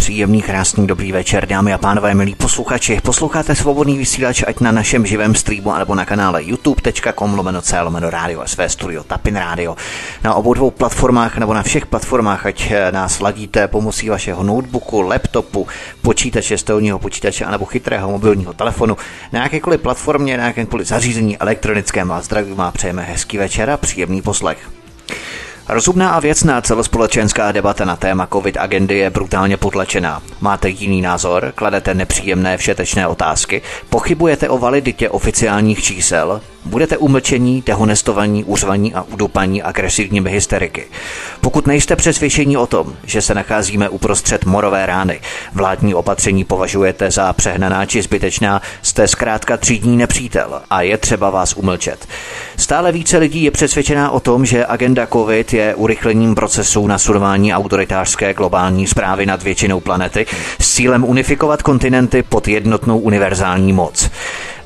Příjemný, krásný, dobrý večer, dámy a pánové, milí posluchači. Posloucháte svobodný vysílač ať na našem živém streamu nebo na kanále youtube.com lomeno c lomeno radio své studio Tapin Radio. Na obou dvou platformách nebo na všech platformách, ať eh, nás ladíte pomocí vašeho notebooku, laptopu, počítače, stolního počítače anebo chytrého mobilního telefonu, na jakékoliv platformě, na jakékoliv zařízení elektronickém a zdraví má přejeme hezký večer a příjemný poslech. Rozumná a věcná celospolečenská debata na téma COVID agendy je brutálně potlačená. Máte jiný názor, kladete nepříjemné všetečné otázky, pochybujete o validitě oficiálních čísel, Budete umlčení, dehonestovaní, uřvaní a udupaní agresivními hysteriky. Pokud nejste přesvědčení o tom, že se nacházíme uprostřed morové rány, vládní opatření považujete za přehnaná či zbytečná, jste zkrátka třídní nepřítel a je třeba vás umlčet. Stále více lidí je přesvědčená o tom, že agenda COVID je urychlením procesu nasunování autoritářské globální zprávy nad většinou planety s cílem unifikovat kontinenty pod jednotnou univerzální moc.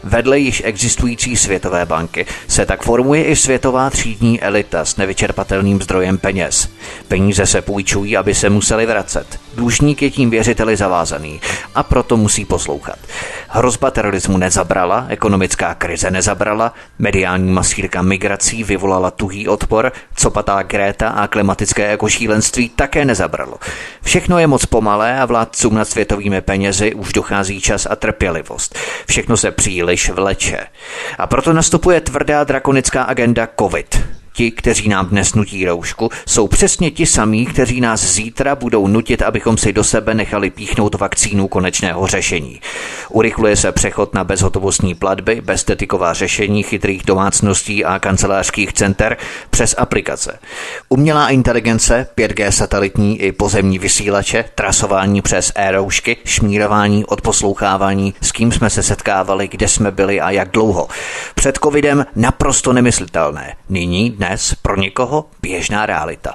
Vedle již existující Světové banky se tak formuje i světová třídní elita s nevyčerpatelným zdrojem peněz. Peníze se půjčují, aby se museli vracet. Dlužník je tím věřiteli zavázaný a proto musí poslouchat. Hrozba terorismu nezabrala, ekonomická krize nezabrala, mediální masírka migrací vyvolala tuhý odpor, co patá Gréta a klimatické ekošílenství také nezabralo. Všechno je moc pomalé a vládcům nad světovými penězi už dochází čas a trpělivost. Všechno se příliš vleče. A proto nastupuje tvrdá drakonická agenda COVID. Ti, kteří nám dnes nutí roušku, jsou přesně ti samí, kteří nás zítra budou nutit, abychom si do sebe nechali píchnout vakcínu konečného řešení. Urychluje se přechod na bezhotovostní platby, bestetiková řešení chytrých domácností a kancelářských center přes aplikace. Umělá inteligence, 5G satelitní i pozemní vysílače, trasování přes e-roušky, šmírování, odposlouchávání, s kým jsme se setkávali, kde jsme byli a jak dlouho. Před covidem naprosto nemyslitelné. Nyní dnes pro někoho běžná realita.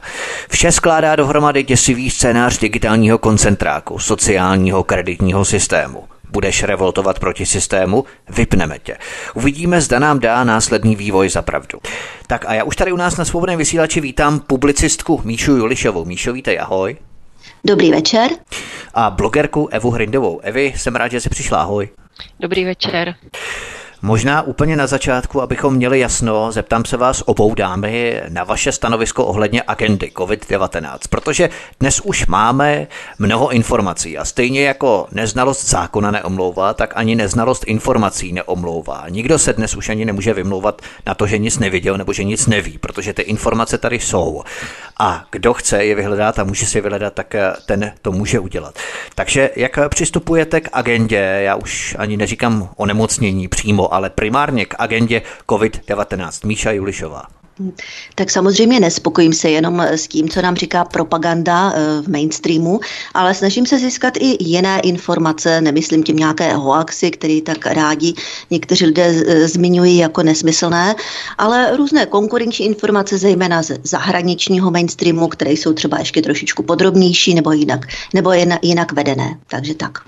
Vše skládá dohromady děsivý scénář digitálního koncentráku, sociálního kreditního systému. Budeš revoltovat proti systému? Vypneme tě. Uvidíme, zda nám dá následný vývoj za pravdu. Tak a já už tady u nás na svobodném vysílači vítám publicistku Míšu Julišovou. Míšo, vítej, ahoj. Dobrý večer. A blogerku Evu Hrindovou. Evi, jsem rád, že jsi přišla, ahoj. Dobrý večer. Možná úplně na začátku, abychom měli jasno, zeptám se vás obou dámy na vaše stanovisko ohledně agendy COVID-19, protože dnes už máme mnoho informací a stejně jako neznalost zákona neomlouvá, tak ani neznalost informací neomlouvá. Nikdo se dnes už ani nemůže vymlouvat na to, že nic neviděl nebo že nic neví, protože ty informace tady jsou. A kdo chce je vyhledat a může si je vyhledat, tak ten to může udělat. Takže jak přistupujete k agendě, já už ani neříkám o nemocnění přímo, ale primárně k agendě COVID-19. Míša Julišová. Tak samozřejmě nespokojím se jenom s tím, co nám říká propaganda eh, v mainstreamu, ale snažím se získat i jiné informace, nemyslím tím nějaké hoaxy, které tak rádi někteří lidé eh, zmiňují jako nesmyslné, ale různé konkurenční informace, zejména ze zahraničního mainstreamu, které jsou třeba ještě trošičku podrobnější nebo jinak, nebo jinak vedené. Takže tak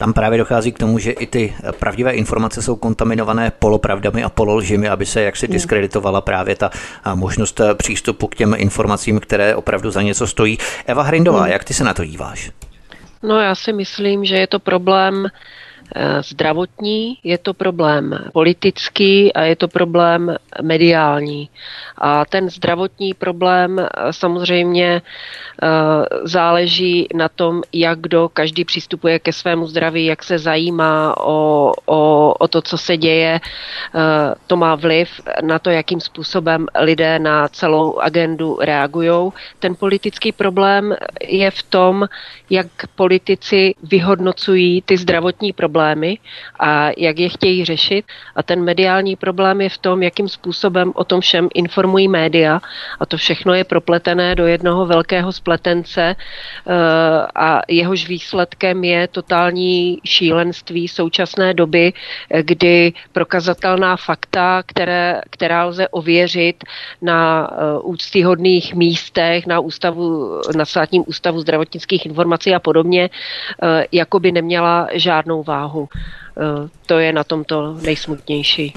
tam právě dochází k tomu, že i ty pravdivé informace jsou kontaminované polopravdami a pololžimi, aby se jaksi hmm. diskreditovala právě ta možnost přístupu k těm informacím, které opravdu za něco stojí. Eva Hrindová, hmm. jak ty se na to díváš? No já si myslím, že je to problém zdravotní, je to problém politický a je to problém mediální. A ten zdravotní problém eh, samozřejmě eh, záleží na tom, jak kdo každý přistupuje ke svému zdraví, jak se zajímá o, o, o to, co se děje. To má vliv na to, jakým způsobem lidé na celou agendu reagují. Ten politický problém je v tom, jak politici vyhodnocují ty zdravotní problémy problémy a jak je chtějí řešit. A ten mediální problém je v tom, jakým způsobem o tom všem informují média. A to všechno je propletené do jednoho velkého spletence eh, a jehož výsledkem je totální šílenství současné doby, kdy prokazatelná fakta, které, která lze ověřit na eh, úctyhodných místech, na, ústavu, na státním ústavu zdravotnických informací a podobně, eh, jako by neměla žádnou váhu. Eh, to je na tomto nejsmutnější.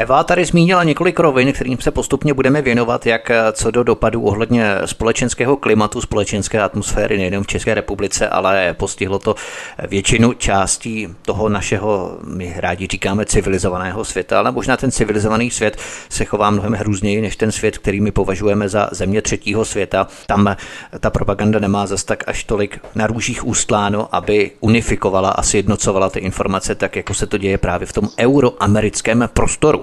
Eva tady zmínila několik rovin, kterým se postupně budeme věnovat, jak eh, co do dopadů ohledně společenského klimatu, společenské atmosféry nejen v České republice, ale postihlo to většinu částí toho našeho, my rádi říkáme, civilizovaného světa, ale možná ten civilizovaný svět se chová mnohem hrůzněji než ten svět, který my považujeme za země třetího světa. Tam ta propaganda nemá zas tak až tolik na růžích ustláno, aby unifikovala a sjednocovala ty informace tak, jako se to děje právě v tom euroamerickém prostoru.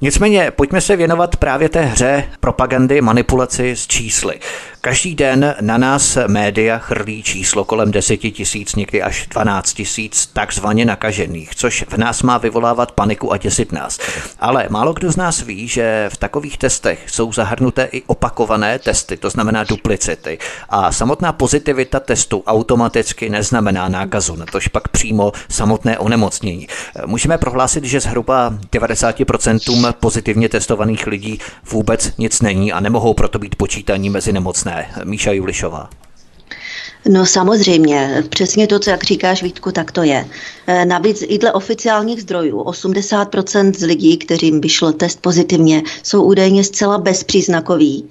Nicméně pojďme se věnovat právě té hře propagandy, manipulaci s čísly. Každý den na nás média chrlí číslo kolem 10 tisíc, někdy až 12 tisíc takzvaně nakažených, což v nás má vyvolávat paniku a děsit nás. Ale málo kdo z nás ví, že v takových testech jsou zahrnuté i opakované testy, to znamená duplicity. A samotná pozitivita testu automaticky neznamená nákazu, natož pak přímo samotné onemocnění. Můžeme prohlásit, že zhruba 90% pozitivně testovaných lidí vůbec nic není a nemohou proto být počítaní mezi nemocné. Míša Julišová. No samozřejmě, přesně to, co jak říkáš Vítku, tak to je. E, navíc i dle oficiálních zdrojů 80% z lidí, kterým vyšlo test pozitivně, jsou údajně zcela bezpříznakoví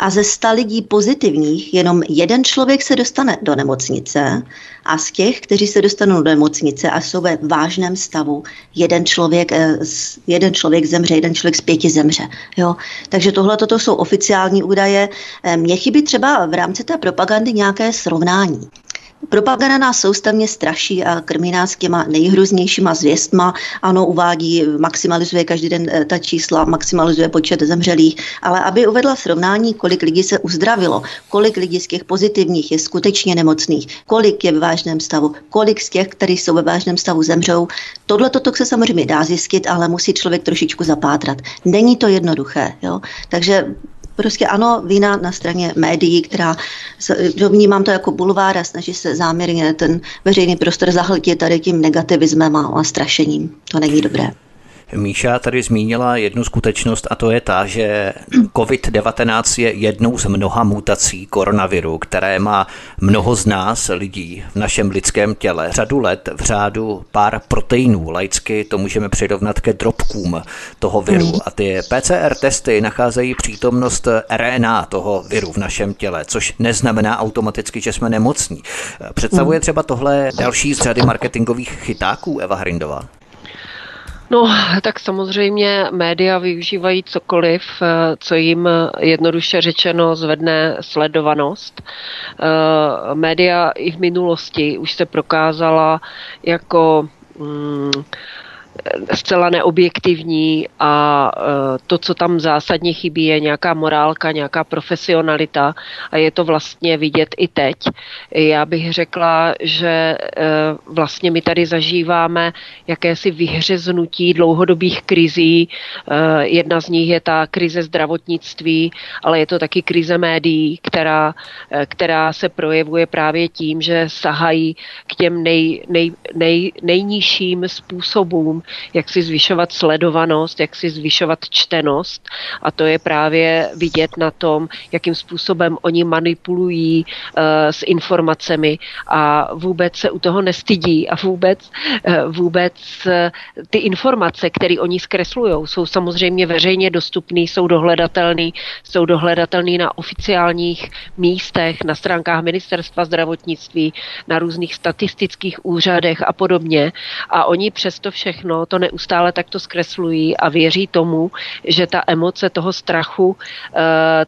a ze sta lidí pozitivních jenom jeden člověk se dostane do nemocnice a z těch, kteří se dostanou do nemocnice a jsou ve vážném stavu, jeden člověk, eh, jeden člověk zemře, jeden člověk z pěti zemře. Jo? Takže tohle toto jsou oficiální údaje. Eh, mně chybí třeba v rámci té propagandy nějaké srovnání. Propaganda nás soustavně straší a krmí nás těma nejhrůznějšíma zvěstma. Ano, uvádí, maximalizuje každý den eh, ta čísla, maximalizuje počet zemřelých, ale aby uvedla srovnání, kolik lidí se uzdravilo, kolik lidí z těch pozitivních je skutečně nemocných, kolik je ve vážném stavu, kolik z těch, kteří jsou ve vážném stavu, zemřou. Tohle toto se samozřejmě dá zjistit, ale musí člověk trošičku zapátrat. Není to jednoduché. Jo? Takže Prostě ano, vina na straně médií, která vnímám to jako bulvár a snaží se záměrně ten veřejný prostor zahltit tady tím negativismem a strašením. To není dobré. Míša tady zmínila jednu skutečnost a to je ta, že COVID-19 je jednou z mnoha mutací koronaviru, které má mnoho z nás lidí v našem lidském těle řadu let v řádu pár proteinů. Laicky to můžeme přirovnat ke drobkům toho viru. Mm. A ty PCR testy nacházejí přítomnost RNA toho viru v našem těle, což neznamená automaticky, že jsme nemocní. Představuje mm. třeba tohle další z řady marketingových chytáků Eva Hrindová? No, tak samozřejmě média využívají cokoliv, eh, co jim jednoduše řečeno zvedne sledovanost. Eh, média i v minulosti už se prokázala jako mm, zcela neobjektivní a e, to, co tam zásadně chybí, je nějaká morálka, nějaká profesionalita a je to vlastně vidět i teď. Já bych řekla, že e, vlastně my tady zažíváme jakési vyhřeznutí dlouhodobých krizí. Jedna z nich je ta krize zdravotnictví, ale je to taky krize médií, která, která se projevuje právě tím, že sahají k těm nej, nej, nej, nejnižším způsobům, jak si zvyšovat sledovanost, jak si zvyšovat čtenost a to je právě vidět na tom, jakým způsobem oni manipulují uh, s informacemi a vůbec se u toho nestydí a vůbec, uh, vůbec uh, ty informace, které oni zkreslují, jsou samozřejmě veřejně dostupné, jsou dohledatelné, jsou dohledatelné na oficiálních místech, na stránkách ministerstva zdravotnictví, na různých statistických úřadech a podobně. A oni přesto všechno to neustále takto zkreslují a věří tomu, že ta emoce toho strachu eh,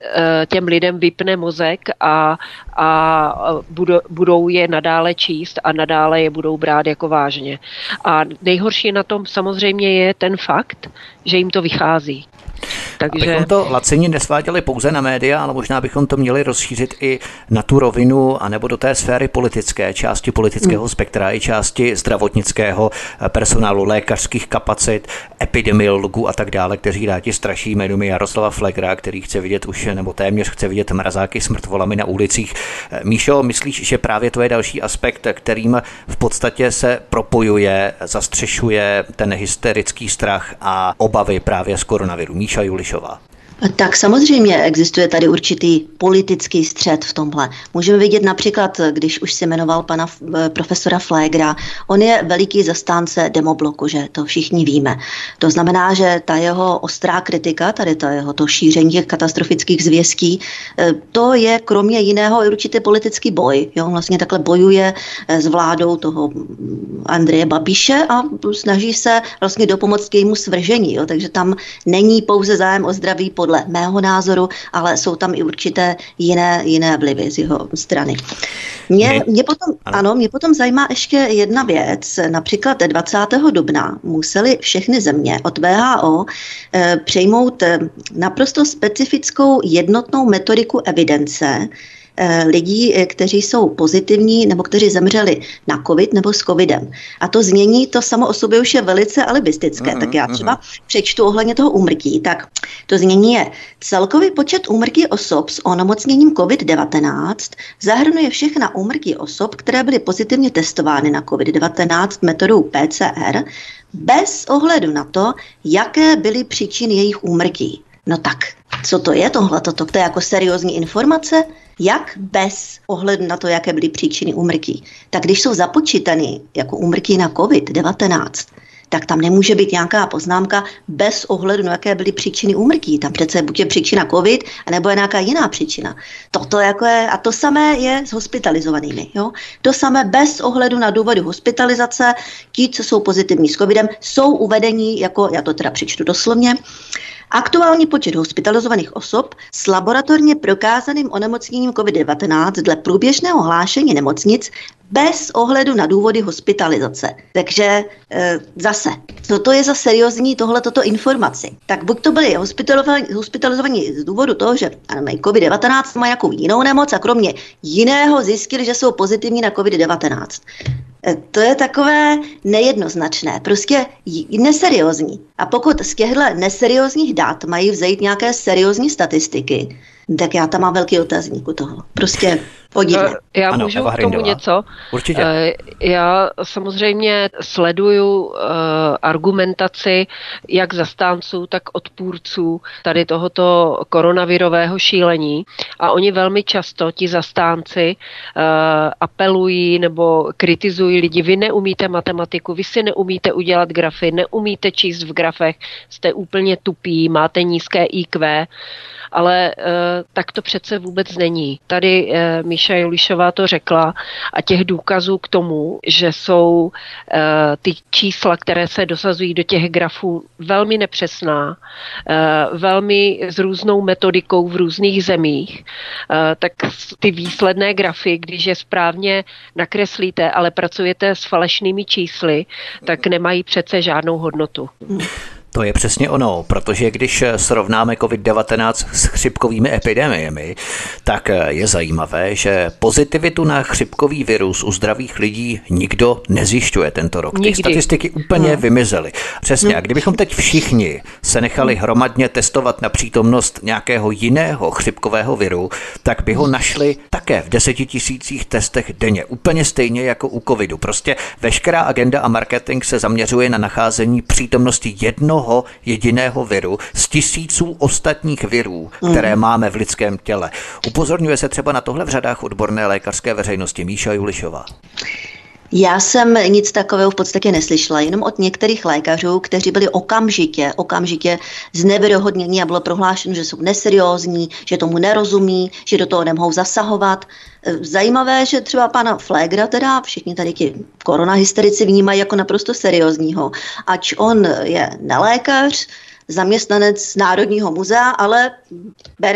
eh, těm lidem vypne mozek a, a budou je nadále číst a nadále je budou brát jako vážně. A nejhorší na tom samozřejmě je ten fakt, že jim to vychází. Takže... Abychom to lacení nesváděli pouze na média, ale možná bychom to měli rozšířit i na tu rovinu, anebo do té sféry politické, části politického hmm. spektra i části zdravotnického personálu, lékařských kapacit, epidemiologů a tak dále, kteří rádi straší jménumi Jaroslava Flegra, který chce vidět už, nebo téměř chce vidět mrazáky s mrtvolami na ulicích. Míšo, myslíš, že právě to je další aspekt, kterým v podstatě se propojuje, zastřešuje ten hysterický strach a obavy právě z koronaviru? Míša Julišová. Tak samozřejmě existuje tady určitý politický střed v tomhle. Můžeme vidět například, když už se jmenoval pana eh, profesora Flegra, on je veliký zastánce demobloku, že to všichni víme. To znamená, že ta jeho ostrá kritika, tady ta jeho to šíření těch katastrofických zvěstí, eh, to je kromě jiného i určitý politický boj. Jo? On vlastně takhle bojuje eh, s vládou toho mm, Andreje Babiše a snaží se vlastně dopomoct k jejímu svržení. Jo? Takže tam není pouze zájem o zdraví podle podle mého názoru, ale jsou tam i určité jiné, jiné vlivy z jeho strany. Mě, mě potom, ano. mě potom zajímá ještě jedna věc. Například 20. dubna museli všechny země od VHO eh, přejmout eh, naprosto specifickou jednotnou metodiku evidence, lidí, eh, kteří jsou pozitivní nebo kteří zemřeli na covid nebo s covidem. A to znění, to samo o sobě už je velice alibistické. Mm-hmm, tak já třeba mm-hmm. přečtu ohledně toho úmrtí. Tak to znění je celkový počet úmrtí osob s onemocněním COVID-19 zahrnuje všechna úmrtí osob, které byly pozitivně testovány na COVID-19 metodou PCR bez ohledu na to, jaké byly příčiny jejich úmrtí. No tak, co to je tohle? To je jako seriózní informace? Jak bez ohledu na to, jaké byly příčiny úmrtí? Tak když jsou započítaný jako úmrtí na COVID-19, tak tam nemůže být nějaká poznámka bez ohledu na jaké byly příčiny úmrtí. Tam přece buď je příčina COVID, nebo je nějaká jiná příčina. Toto jako je, a to samé je s hospitalizovanými. Jo? To samé bez ohledu na důvody hospitalizace, ti, co jsou pozitivní s COVIDem, jsou uvedení, jako já to teda přečtu doslovně, Aktuální počet hospitalizovaných osob s laboratorně prokázaným onemocněním COVID-19 dle průběžného hlášení nemocnic bez ohledu na důvody hospitalizace. Takže e, zase, co to je za seriózní tohle toto informaci? Tak buď to byli hospitalizovaní, z důvodu toho, že mají COVID-19, mají nějakou jinou nemoc a kromě jiného zjistili, že jsou pozitivní na COVID-19. E, to je takové nejednoznačné, prostě neseriózní. A pokud z těchto neseriózních dat mají vzejít nějaké seriózní statistiky, tak já tam mám velký otazník u toho. Prostě podívej. Eh, já ano, můžu Eva k tomu něco? Určitě. Eh, já samozřejmě sleduju uh, argumentaci jak zastánců, tak odpůrců tady tohoto koronavirového šílení a oni velmi často, ti zastánci, apelují nebo kritizují lidi, vy neumíte matematiku, vy si neumíte udělat grafy, neumíte číst v grafech, jste úplně tupí, máte nízké IQ ale tak to přece vůbec není. Tady e, Míša Julišová to řekla a těch důkazů k tomu, že jsou e, ty čísla, které se dosazují do těch grafů, velmi nepřesná, e, velmi s různou metodikou v různých zemích, e, tak ty výsledné grafy, když je správně nakreslíte, ale pracujete s falešnými čísly, tak nemají přece žádnou hodnotu. To je přesně ono, protože když srovnáme COVID-19 s chřipkovými epidemiemi, tak je zajímavé, že pozitivitu na chřipkový virus u zdravých lidí nikdo nezjišťuje tento rok. Ty statistiky úplně no. vymizely. Přesně. A kdybychom teď všichni se nechali hromadně testovat na přítomnost nějakého jiného chřipkového viru, tak by ho našli také v desetitisících testech denně. Úplně stejně jako u covidu. Prostě veškerá agenda a marketing se zaměřuje na nacházení přítomnosti jednoho jednoho jediného viru z tisíců ostatních virů, které mm. máme v lidském těle. Upozorňuje se třeba na tohle v řadách odborné lékařské veřejnosti Míša Julišová. Já jsem nic takového v podstatě neslyšela, jenom od některých lékařů, kteří byli okamžitě, okamžitě znevěrohodnění a bylo prohlášeno, že jsou neseriózní, že tomu nerozumí, že do toho nemohou zasahovat. Zajímavé, že třeba pana Flegra, teda všichni tady ti koronahysterici vnímají jako naprosto seriózního, ač on je nelékař, zaměstnanec Národního muzea, ale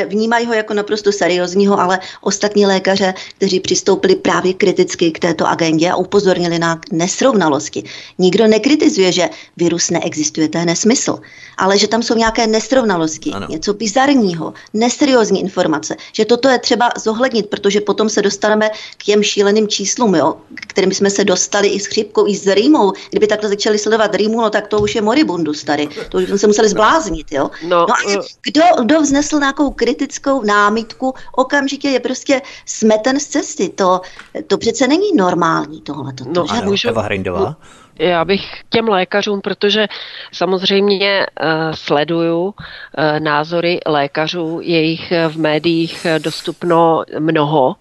vnímají ho jako naprosto seriózního, ale ostatní lékaře, kteří přistoupili právě kriticky k této agendě a upozornili na nesrovnalosti. Nikdo nekritizuje, že virus neexistuje, to je nesmysl, ale že tam jsou nějaké nesrovnalosti, ano. něco bizarního, neseriózní informace, že toto je třeba zohlednit, protože potom se dostaneme k těm šíleným číslům, jo, kterým jsme se dostali i s chřipkou, i s rýmou. Kdyby takhle začali sledovat rýmu, no tak to už je moribundus tady. To už jsme se museli zbláznit, jo. No, no a uh... kdo, kdo vznesl nějakou kritickou námitku, okamžitě je prostě smeten z cesty. To, to přece není normální tohle. To, no, ano, můžu... Eva Hrindová. Já bych těm lékařům, protože samozřejmě uh, sleduju uh, názory lékařů, jejich v médiích dostupno mnoho.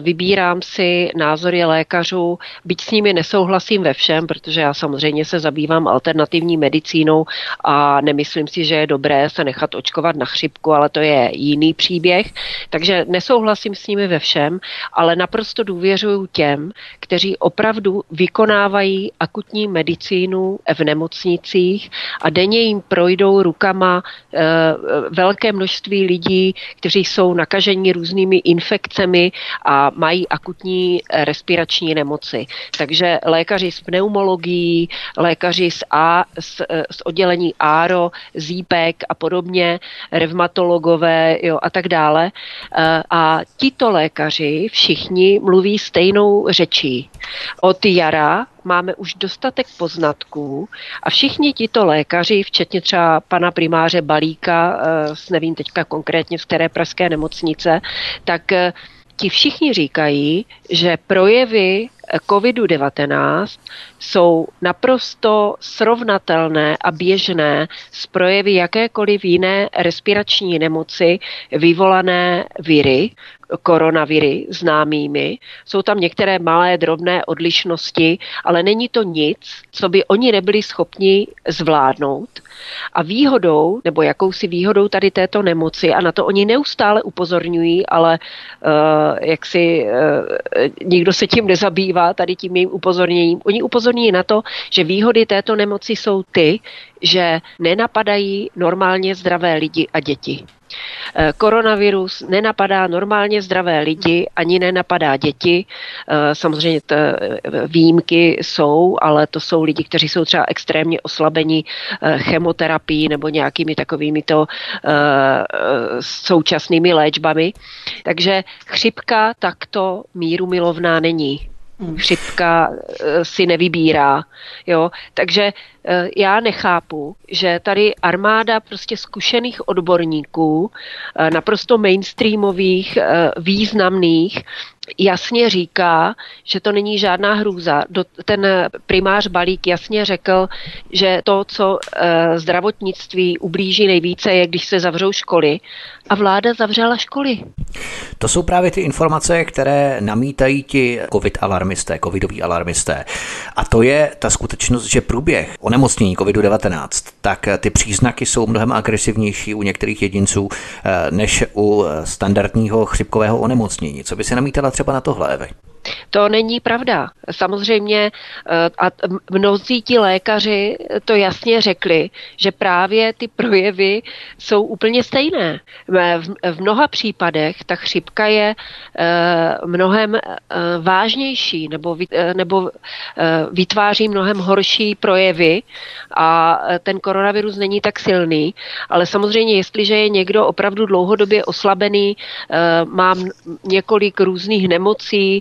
Vybírám si názory lékařů, byť s nimi nesouhlasím ve všem, protože já samozřejmě se zabývám alternativní medicínou a nemyslím si, že je dobré se nechat očkovat na chřipku, ale to je jiný příběh. Takže nesouhlasím s nimi ve všem, ale naprosto důvěřuju těm, kteří opravdu vykonávají akutní medicínu v nemocnicích a denně jim projdou rukama e, velké množství lidí, kteří jsou nakaženi různými infekcemi a mají akutní respirační nemoci. Takže lékaři s pneumologií, lékaři z, A, z, z oddělení ARO, ZIPEK a podobně, revmatologové jo, a tak dále. E, a tito lékaři všichni mluví stejnou řečí. Od jara máme už dostatek poznatků a všichni tito lékaři, včetně třeba pana primáře Balíka, eh, nevím teďka konkrétně z které pražské nemocnice, tak eh, ti všichni říkají, že projevy COVID-19 jsou naprosto srovnatelné a běžné s projevy jakékoliv jiné respirační nemoci vyvolané viry, koronaviry známými. Jsou tam některé malé, drobné odlišnosti, ale není to nic, co by oni nebyli schopni zvládnout. A výhodou, nebo jakousi výhodou tady této nemoci, a na to oni neustále upozorňují, ale uh, jak si uh, nikdo se tím nezabývá, tady tím jejím upozorněním. Oni upozorňují na to, že výhody této nemoci jsou ty, že nenapadají normálně zdravé lidi a děti. Eh, koronavirus nenapadá normálně zdravé lidi, ani nenapadá děti. Eh, samozřejmě t, eh, výjimky jsou, ale to jsou lidi, kteří jsou třeba extrémně oslabeni chemoterapií nebo nějakými takovými to současnými léčbami. Takže chřipka takto míru milovná není. Chřipka si nevybírá. Jo? Takže Eh, já nechápu, že tady armáda prostě zkušených odborníků, eh, naprosto mainstreamových, eh, významných, jasně říká, že to není žádná hrůza. Ten primář Balík jasně řekl, že to, co zdravotnictví ublíží nejvíce, je, když se zavřou školy. A vláda zavřela školy. To jsou právě ty informace, které namítají ti covid alarmisté, covidoví alarmisté. A to je ta skutečnost, že průběh onemocnění COVID-19, tak ty příznaky jsou mnohem agresivnější u některých jedinců eh, než u standardního chřipkového onemocnění. Co by se namítala třeba na tohle, Evy? To není pravda. Samozřejmě eh, a mnozí ti lékaři to jasně řekli, že právě ty projevy jsou úplně stejné. V mnoha případech ta chřipka je eh, mnohem eh, vážnější nebo, nebo vytváří mnohem horší projevy a ten koronavirus není tak silný, ale samozřejmě jestliže je někdo opravdu dlouhodobě oslabený, má několik různých nemocí,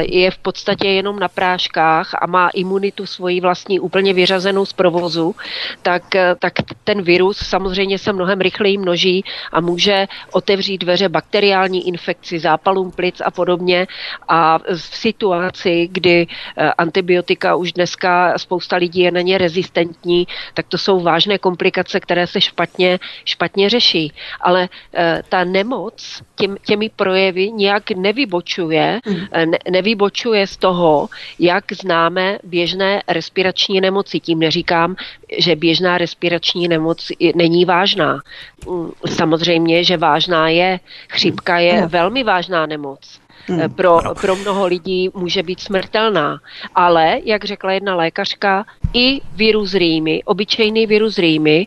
je v podstatě jenom na práškách a má imunitu svoji vlastní úplně vyřazenou z provozu, tak, eh, tak ten virus samozřejmě se mnohem rychleji množí a může otevřít dveře bakteriální infekci, zápalům plic a podobně. A v situaci, kdy eh, antibiotika už dneska spousta lidí je na ně rezistentní, tak to jsou vážné komplikace, které se špatně, špatně řeší. Ale ta nemoc těm, těmi projevy nějak nevybočuje, mm ne, nevybočuje z toho, jak známe běžné respirační nemoci. Tím neříkám, že běžná respirační nemoc není vážná. Mm, samozřejmě, že vážná je. Chřipka je velmi vážná nemoc. Hmm. Eh, pro, pro mnoho lidí může být smrtelná. Ale, jak řekla jedna lékařka, i virus rýmy, obyčejný virus rýmy,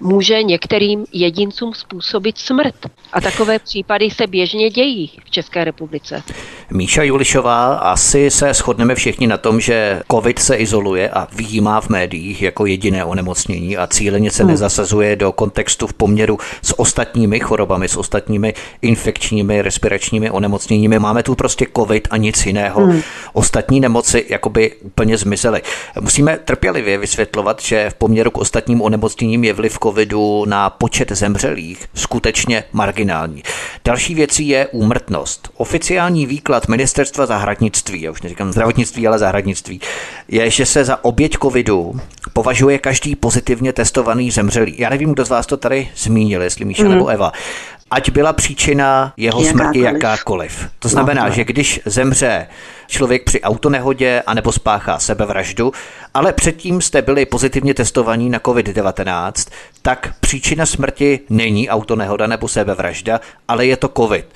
může některým jedincům způsobit smrt. A takové případy se běžně dějí v České republice. Míša Julišová, asi se shodneme všichni na tom, že COVID se izoluje a výjímá v médiích jako jediné onemocnění a cíleně se hmm. nezasazuje do kontextu v poměru s ostatními chorobami, s ostatními infekčními, respiračními onemocněními. Máme tu prostě COVID a nic jiného. Hmm. Ostatní nemoci jakoby úplně zmizely. Musíme trpělivě vysvětlovat, že v poměru k ostatním onemocněním je vliv COVIDu na počet zemřelých skutečně marginální. Další věcí je úmrtnost. Oficiální výklad ministerstva zahradnictví, já už neříkám zdravotnictví, ale zahradnictví, je, že se za oběť covidu považuje každý pozitivně testovaný zemřelý. Já nevím, kdo z vás to tady zmínil, jestli Míša mm. nebo Eva ať byla příčina jeho jakákoliv. smrti jakákoliv. To znamená, no, že když zemře člověk při autonehodě anebo spáchá sebevraždu, ale předtím jste byli pozitivně testovaní na COVID-19, tak příčina smrti není autonehoda nebo sebevražda, ale je to COVID.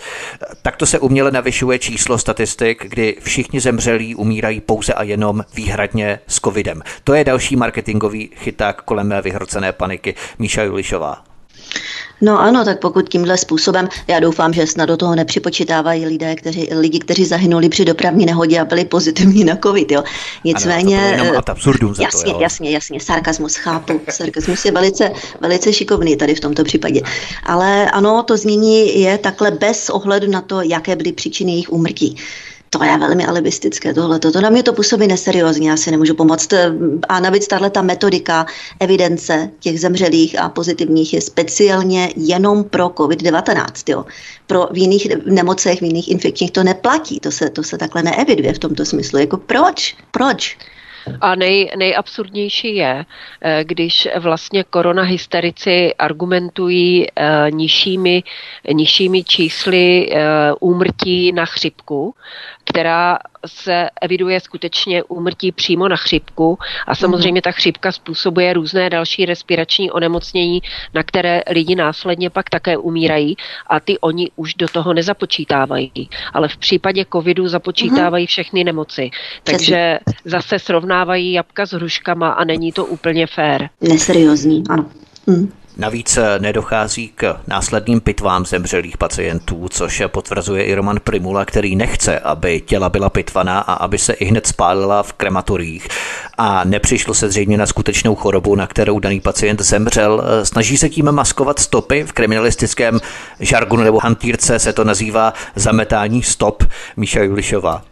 Takto se uměle navyšuje číslo statistik, kdy všichni zemřelí umírají pouze a jenom výhradně s COVIDem. To je další marketingový chyták kolem vyhrocené paniky. Míša Julišová. No ano, tak pokud tímhle způsobem, já doufám, že snad do toho nepřipočítávají lidé, kteří, lidi, kteří zahynuli při dopravní nehodě a byli pozitivní na covid, jo. Nicméně... Ano, to absurdum jasně, to, jo. jasně, jasně, sarkazmus chápu. Sarkazmus je velice, velice šikovný tady v tomto případě. Ale ano, to změní je takhle bez ohledu na to, jaké byly příčiny jejich úmrtí to je velmi alibistické tohle. To na mě to působí neseriózně, já si nemůžu pomoct. A navíc tahle ta metodika evidence těch zemřelých a pozitivních je speciálně jenom pro COVID-19. Jo. Pro v jiných nemocech, v jiných infekčních to neplatí, to se, to se takhle neeviduje v tomto smyslu. Jako proč? Proč? A nej, nejabsurdnější je, eh, když vlastně koronahysterici argumentují eh, nižšími, nižšími čísly eh, úmrtí na chřipku, která se eviduje skutečně úmrtí přímo na chřipku a samozřejmě ta chřipka způsobuje různé další respirační onemocnění, na které lidi následně pak také umírají a ty oni už do toho nezapočítávají. Ale v případě covidu započítávají všechny nemoci. Takže zase srovnávají jabka s hruškama a není to úplně fér. Neseriózní, ano. Hmm. Navíc eh, nedochází k následným pitvám zemřelých pacientů, což potvrzuje i Roman Primula, který nechce, aby těla byla pitvaná a aby se i hned spálila v krematoriích. A nepřišlo se zřejmě na skutečnou chorobu, na kterou daný pacient zemřel. Eh, snaží se tím maskovat stopy. V kriminalistickém žargonu nebo hantýrce se to nazývá zametání stop. Míša Julišová.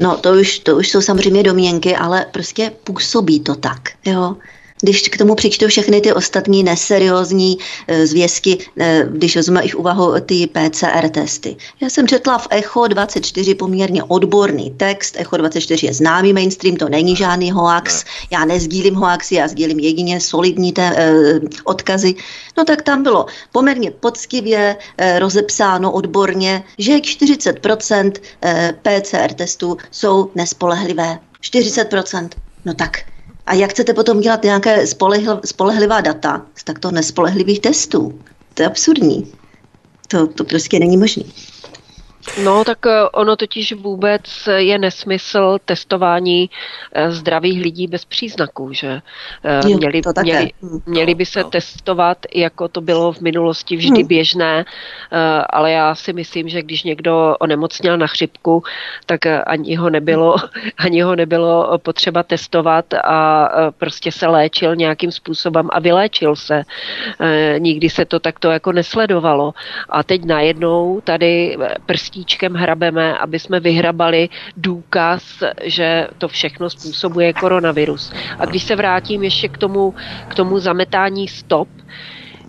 No, to už, to už jsou samozřejmě domněnky, ale prostě působí to tak. Jo? Když k tomu přičtu všechny ty ostatní neseriózní e, zvězky, e, když vezme ich úvahu ty PCR testy. Já jsem četla v Echo 24 poměrně odborný text. Echo 24 je známý mainstream, to není žádný hoax. Já nezdílím hoaxy, já sdílím jedině solidní te, e, odkazy. No tak tam bylo poměrně poctivě e, rozepsáno odborně, že 40% e, PCR testů jsou nespolehlivé. 40%. No tak a jak chcete potom dělat nějaké spolehlivá data z takto nespolehlivých testů? To je absurdní. To, to prostě není možné. No, tak eh, ono totiž vůbec je nesmysl testování eh, zdravých lidí bez příznaků, že eh, jo, měli, měli, hm. měli by se no. testovat, jako to bylo v minulosti vždy hmm. běžné, ale já si myslím, že když někdo onemocněl na chřipku, tak ani ho nebylo, ani ho nebylo potřeba testovat a prostě se léčil nějakým způsobem a vyléčil se. Nikdy se to takto jako nesledovalo. A teď najednou tady prstí prstíčkem hrabeme, aby jsme vyhrabali důkaz, že to všechno způsobuje koronavirus. A když se vrátím ještě k tomu, k tomu zametání stop,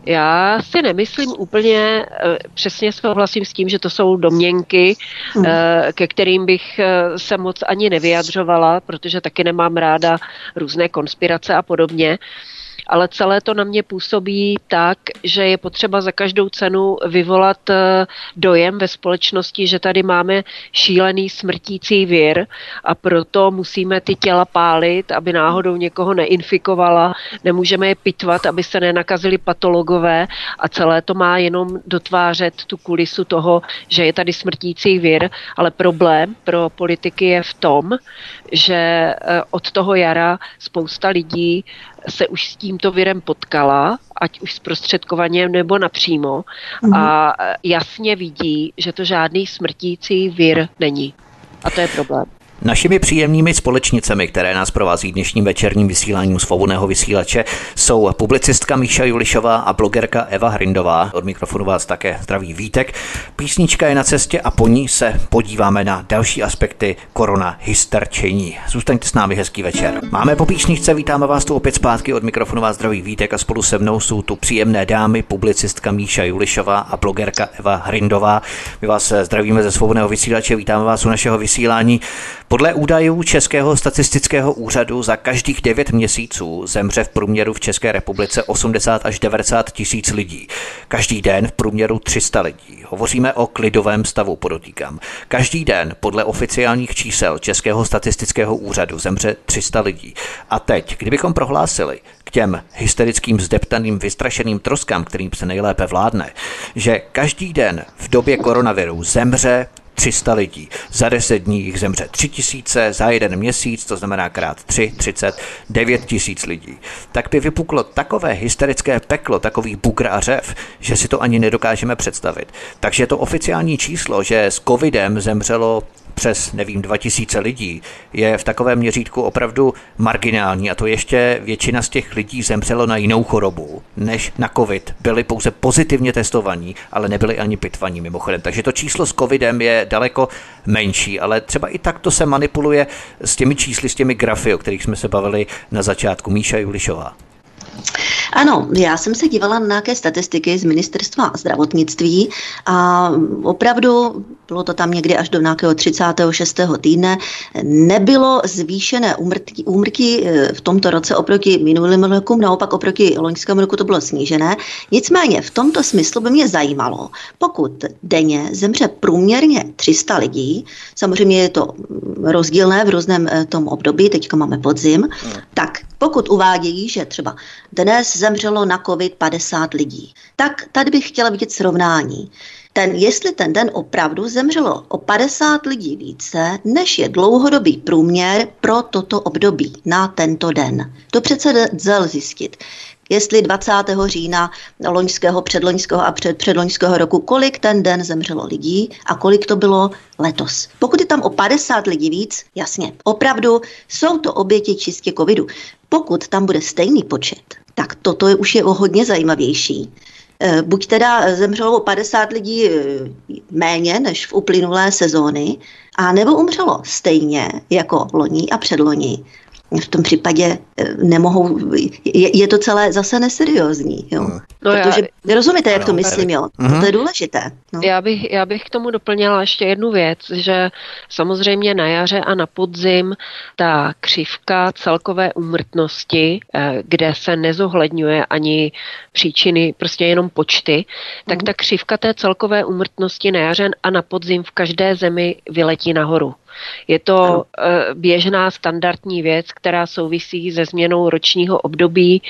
já si nemyslím úplně, eh, přesně souhlasím s tím, že to jsou domněnky, mm. ke kterým bych eh, se moc ani nevyjadřovala, protože taky nemám ráda různé konspirace a podobně ale celé to na mě působí tak, že je potřeba za každou cenu vyvolat eh, dojem ve společnosti, že tady máme šílený smrtící vir a proto musíme ty těla pálit, aby náhodou někoho neinfikovala, nemůžeme je pitvat, aby se nenakazili patologové a celé to má jenom dotvářet tu kulisu toho, že je tady smrtící vir, ale problém pro politiky je v tom, že eh, od toho jara spousta lidí se už s tímto virem potkala, ať už zprostředkovaně nebo napřímo, mm-hmm. a jasně vidí, že to žádný smrtící vir není. A to je problém. Našimi příjemnými společnicemi, které nás provází dnešním večerním vysíláním svobodného vysílače, jsou publicistka Míša Julišová a blogerka Eva Hrindová. Od mikrofonu vás také zdraví Vítek. Písnička je na cestě a po ní se podíváme na další aspekty korona hysterčení. Zůstaňte s námi hezký večer. Máme po písničce, vítáme vás tu opět zpátky od mikrofonu vás zdraví Vítek a spolu se mnou jsou tu příjemné dámy, publicistka Míša Julišová a blogerka Eva Hrindová. My vás zdravíme ze svobodného vysílače, vítáme vás u našeho vysílání. Podle údajů Českého statistického úřadu za každých 9 měsíců zemře v průměru v České republice 80 až 90 tisíc lidí. Každý den v průměru 300 lidí. Hovoříme o klidovém stavu, podotýkám. Každý den podle oficiálních čísel Českého statistického úřadu zemře 300 lidí. A teď, kdybychom prohlásili k těm hysterickým, zdeptaným, vystrašeným troskám, kterým se nejlépe vládne, že každý den v době koronaviru zemře 300 lidí. Za 10 dní jich zemře 3 tisíce, za jeden měsíc, to znamená krát 3, 30, 9 tisíc lidí. Tak by vypuklo takové hysterické peklo, takový bugr a řev, že si to ani nedokážeme představit. Takže to oficiální číslo, že s covidem zemřelo přes, nevím, 2000 lidí, je v takovém měřítku opravdu marginální a to ještě většina z těch lidí zemřelo na jinou chorobu než na covid. Byli pouze pozitivně testovaní, ale nebyli ani pitvaní mimochodem. Takže to číslo s covidem je daleko menší, ale třeba i takto se manipuluje s těmi čísly, s těmi grafy, o kterých jsme se bavili na začátku. Míša Julišová. Ano, já jsem se dívala na nějaké statistiky z ministerstva zdravotnictví a opravdu bylo to tam někdy až do nějakého 36. týdne, nebylo zvýšené úmrtí, úmrtí eh, v tomto roce oproti minulým rokům, naopak oproti loňskému roku to bylo snížené. Nicméně v tomto smyslu by mě zajímalo, pokud denně zemře průměrně 300 lidí, samozřejmě je to rozdílné v různém eh, tom období, teďka máme podzim, hmm. tak pokud uvádějí, že třeba dnes zemřelo na COVID 50 lidí, tak tady bych chtěla vidět srovnání. Ten, jestli ten den opravdu zemřelo o 50 lidí více, než je dlouhodobý průměr pro toto období na tento den. To přece lze zjistit jestli 20. října loňského, předloňského a před, předloňského roku, kolik ten den zemřelo lidí a kolik to bylo letos. Pokud je tam o 50 lidí víc, jasně, opravdu jsou to oběti čistě covidu. Pokud tam bude stejný počet, tak toto je už je o hodně zajímavější. E, buď teda zemřelo o 50 lidí e, méně než v uplynulé sezóny, a nebo umřelo stejně jako loni a předloni v tom případě eh, nemohou, je, je to celé zase neseriózní, jo. Hmm. No Protože já, rozumíte, jak to myslím, jo. Mm-hmm. To je důležité. No. Já, bych, já bych k tomu doplnila ještě jednu věc, že samozřejmě na jaře a na podzim ta křivka celkové úmrtnosti, eh, kde se nezohledňuje ani příčiny, prostě jenom počty, tak mm. ta křivka té celkové úmrtnosti na jaře a na podzim v každé zemi vyletí nahoru. Je to eh, běžná standardní věc, která souvisí se změnou ročního období.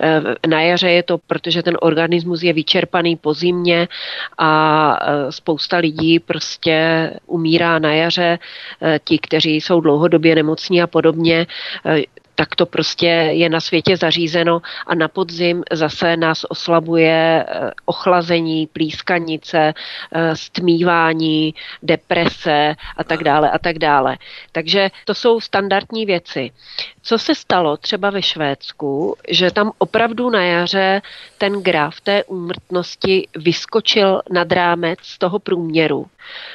Eh, na jaře je to, protože ten organismus je vyčerpaný po zimě a eh, spousta lidí prostě umírá na jaře. Ti, kteří jsou dlouhodobě nemocní a podobně, tak to prostě je na světě zařízeno a na podzim zase nás oslabuje eh, ochlazení, plískanice, eh, stmívání, deprese a tak dále a tak dále. Takže to jsou standardní věci. Co se stalo třeba ve Švédsku, že tam opravdu na jaře ten graf té úmrtnosti vyskočil nad rámec toho průměru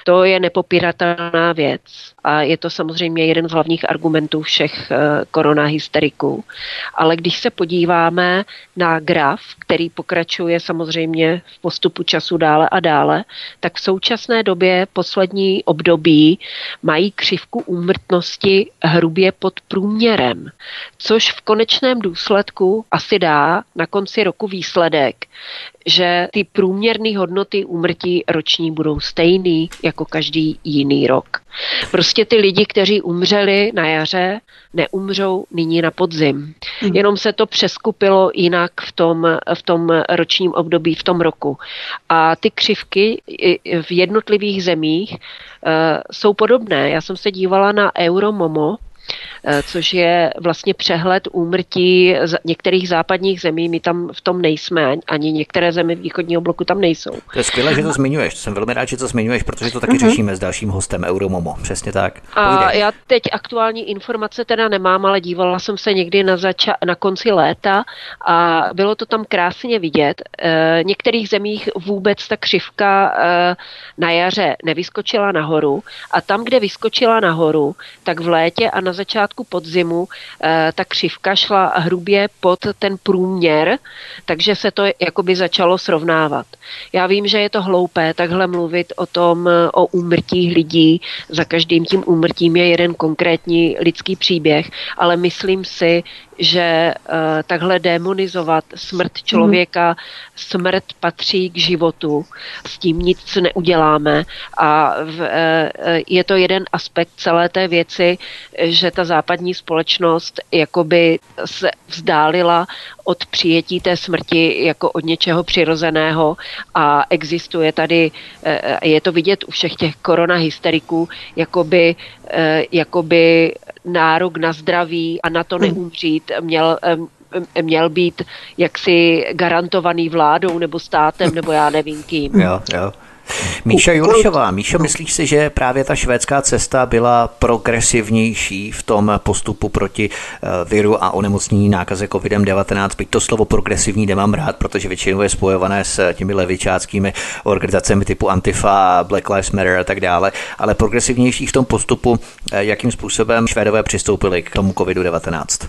To je nepopiratelná věc a je to samozřejmě jeden z hlavních argumentů všech eh, koronahysteriků. Ale když se podíváme na graf, který pokračuje samozřejmě v postupu času dále a dále, tak v současné době poslední období mají křivku úmrtnosti hrubě pod průměrem, což v konečném důsledku asi dá na konci roku výsledek, že ty průměrné hodnoty úmrtí roční budou stejný jako každý jiný rok. Prostě ty lidi, kteří umřeli na jaře, neumřou nyní na podzim. Mm. Jenom se to přeskupilo jinak v tom, v tom ročním období, v tom roku. A ty křivky v jednotlivých zemích uh, jsou podobné. Já jsem se dívala na Euromomo, což je vlastně přehled úmrtí z některých západních zemí. My tam v tom nejsme, ani některé země východního bloku tam nejsou. To je skvělé, že to zmiňuješ. Jsem velmi rád, že to zmiňuješ, protože to taky mm-hmm. řešíme s dalším hostem Euromomo. Přesně tak. A já teď aktuální informace teda nemám, ale dívala jsem se někdy na, zača- na konci léta a bylo to tam krásně vidět. E, některých zemích vůbec ta křivka e, na jaře nevyskočila nahoru a tam, kde vyskočila nahoru, tak v létě a na začátku podzimu eh, ta křivka šla hrubě pod ten průměr, takže se to jakoby začalo srovnávat. Já vím, že je to hloupé takhle mluvit o tom, eh, o úmrtích lidí. Za každým tím úmrtím je jeden konkrétní lidský příběh, ale myslím si, že uh, takhle demonizovat smrt mhm. člověka, smrt patří k životu, s tím nic neuděláme a v, uh, je to jeden aspekt celé té věci, že ta západní společnost jakoby se vzdálila od přijetí té smrti jako od něčeho přirozeného a existuje tady, uh, je to vidět u všech těch koronahysteriků, jakoby, jakoby nárok na zdraví a na to hmm. neumřít měl měl být jaksi garantovaný vládou nebo státem nebo já nevím kým. Jo, jo. Míša Juršová, Míšo, myslíš si, že právě ta švédská cesta byla progresivnější v tom postupu proti eh, viru a onemocnění nákaze COVID-19? Byť to slovo progresivní nemám rád, protože většinou je spojované s těmi levičáckými organizacemi typu Antifa, Black Lives Matter a tak dále, ale progresivnější v tom postupu, eh, jakým způsobem Švédové přistoupili k tomu COVID-19?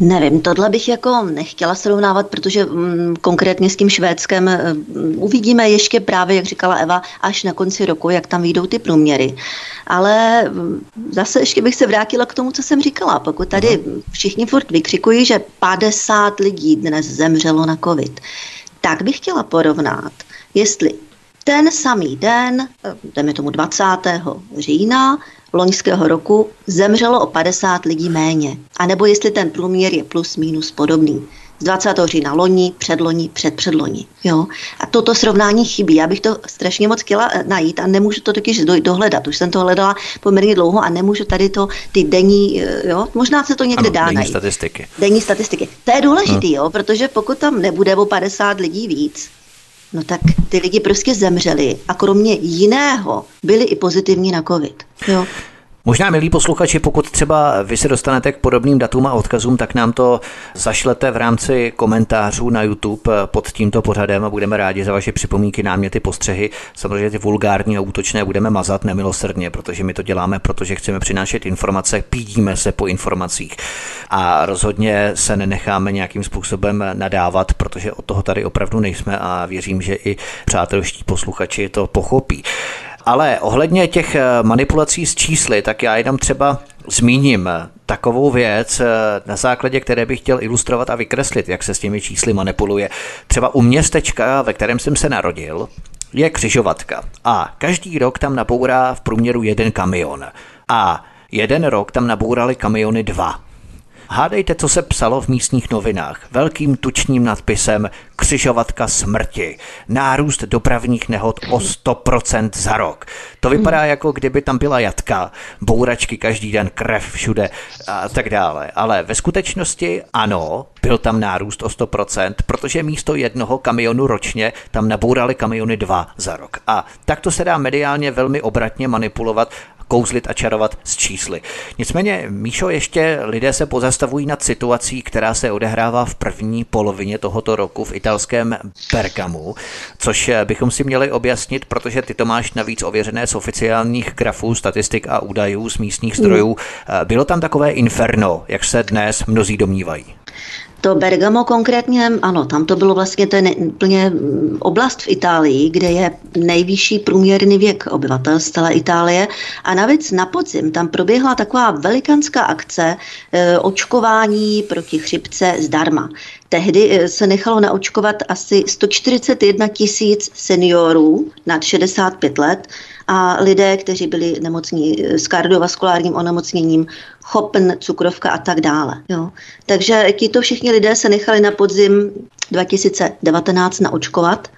Nevím, tohle bych jako nechtěla srovnávat, protože mm, konkrétně s tím Švédskem mm, uvidíme ještě právě, jak říkala Eva, až na konci roku, jak tam vyjdou ty průměry. Ale mm, zase ještě bych se vrátila k tomu, co jsem říkala. Pokud tady všichni furt vykřikují, že 50 lidí dnes zemřelo na covid, tak bych chtěla porovnat, jestli ten samý den, eh, jdeme tomu 20. října, loňského roku zemřelo o 50 lidí méně. A nebo jestli ten průměr je plus minus podobný. Z 20. října loni, předloni, předpředloni. Jo? A toto srovnání chybí. Já bych to strašně moc chtěla eh, najít a nemůžu to totiž dohledat. Už jsem to hledala poměrně dlouho a nemůžu tady to, ty denní, eh, jo? možná se to někde ano, dá denní najít. statistiky. Denní statistiky. To je důležitý, hmm. jo? protože pokud tam nebude o 50 lidí víc, no tak ty lidi prostě zemřeli a kromě jiného byli i pozitivní na covid. Jo. Možná, milí posluchači, pokud třeba vy se dostanete k podobným datům a odkazům, tak nám to zašlete v rámci komentářů na YouTube pod tímto pořadem a budeme rádi za vaše připomínky, náměty, postřehy. Samozřejmě ty vulgární a útočné budeme mazat nemilosrdně, protože my to děláme, protože chceme přinášet informace, pídíme se po informacích a rozhodně se nenecháme nějakým způsobem nadávat, protože od toho tady opravdu nejsme a věřím, že i přátelští posluchači to pochopí. Ale ohledně těch eh, manipulací s čísly, tak já jenom třeba zmíním eh, takovou věc, eh, na základě které bych chtěl ilustrovat a vykreslit, jak se s těmi čísly manipuluje. Třeba u městečka, ve kterém jsem se narodil, je křižovatka a každý rok tam nabourá v průměru jeden kamion. A jeden rok tam nabourali kamiony dva. Hádejte, co se psalo v místních novinách. Velkým tučním nadpisem Křižovatka smrti. Nárůst dopravních nehod o 100% za rok. To vypadá jako kdyby tam byla jatka, bouračky každý den, krev všude a tak dále. Ale ve skutečnosti ano, byl tam nárůst o 100%, protože místo jednoho kamionu ročně tam nabourali kamiony dva za rok. A takto se dá mediálně velmi obratně manipulovat kouzlit a čarovat s čísly. Nicméně, Míšo, ještě lidé se pozastavují nad situací, která se odehrává v první polovině tohoto roku v italském Bergamu, což bychom si měli objasnit, protože ty to máš navíc ověřené z oficiálních grafů, statistik a údajů z místních zdrojů. Mm. Bylo tam takové inferno, jak se dnes mnozí domnívají? To Bergamo konkrétně, ano, tam to bylo vlastně ten úplně oblast v Itálii, kde je nejvyšší průměrný věk obyvatel z celé Itálie. A navíc na podzim tam proběhla taková velikánská akce e, očkování proti chřipce zdarma. Tehdy e, se nechalo naočkovat asi 141 tisíc seniorů nad 65 let a lidé, kteří byli nemocní s kardiovaskulárním onemocněním, chopn, cukrovka a tak dále. Jo. Takže tito všichni lidé se nechali na podzim 2019 naočkovat.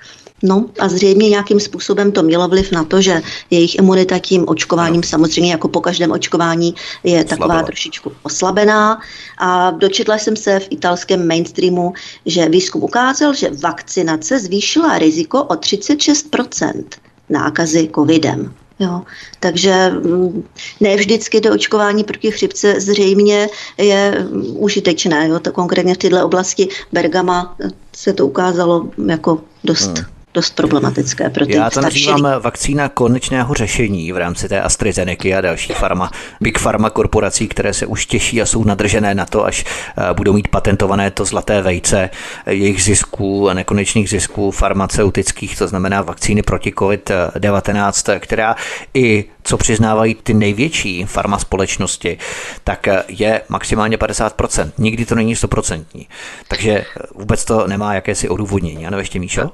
No a zřejmě nějakým způsobem to mělo vliv na to, že jejich imunita tím očkováním, no. samozřejmě jako po každém očkování, je taková Slabila. trošičku oslabená. A dočetla jsem se v italském mainstreamu, že výzkum ukázal, že vakcinace zvýšila riziko o 36% nákazy covidem. Jo. Takže mm, ne vždycky to očkování proti chřipce zřejmě je mm, užitečné. Jo. To konkrétně v této oblasti Bergama se to ukázalo jako dost hmm dost problematické pro ty Já to nazývám vakcína konečného řešení v rámci té AstraZeneca a další farma, big pharma korporací, které se už těší a jsou nadržené na to, až eh, budou mít patentované to zlaté vejce jejich zisků, nekonečných zisků farmaceutických, to znamená vakcíny proti COVID-19, která i co přiznávají ty největší farma společnosti, tak eh, je maximálně 50%. Nikdy to není 100%. Takže eh, vůbec to nemá jakési odůvodnění. Ano, ještě Míšo?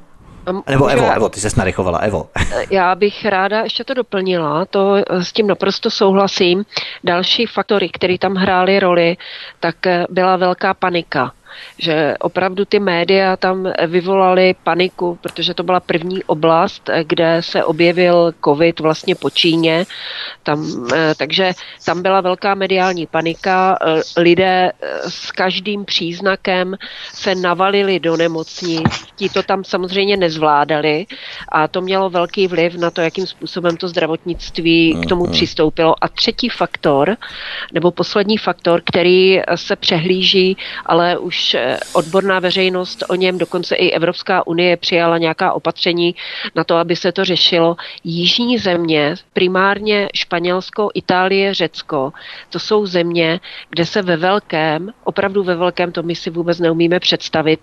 Nebo Evo, Evo, ty se narychovala, Evo. Já bych ráda ještě to doplnila, to s tím naprosto souhlasím. Další faktory, které tam hrály roli, tak byla velká panika že opravdu ty média tam vyvolaly paniku, protože to byla první oblast, kde se objevil covid vlastně po Číně. Tam, eh, takže tam byla velká mediální panika. Eh, lidé eh, s každým příznakem se navalili do nemocnic. Ti to tam samozřejmě nezvládali a to mělo velký vliv na to, jakým způsobem to zdravotnictví k tomu mhm. přistoupilo. A třetí faktor, nebo poslední faktor, který se přehlíží, ale už Eh, odborná veřejnost o něm, dokonce i Evropská unie přijala nějaká opatření na to, aby se to řešilo. Jižní země, primárně Španělsko, Itálie, Řecko, to jsou země, kde se ve velkém, opravdu ve velkém, to my si vůbec neumíme představit,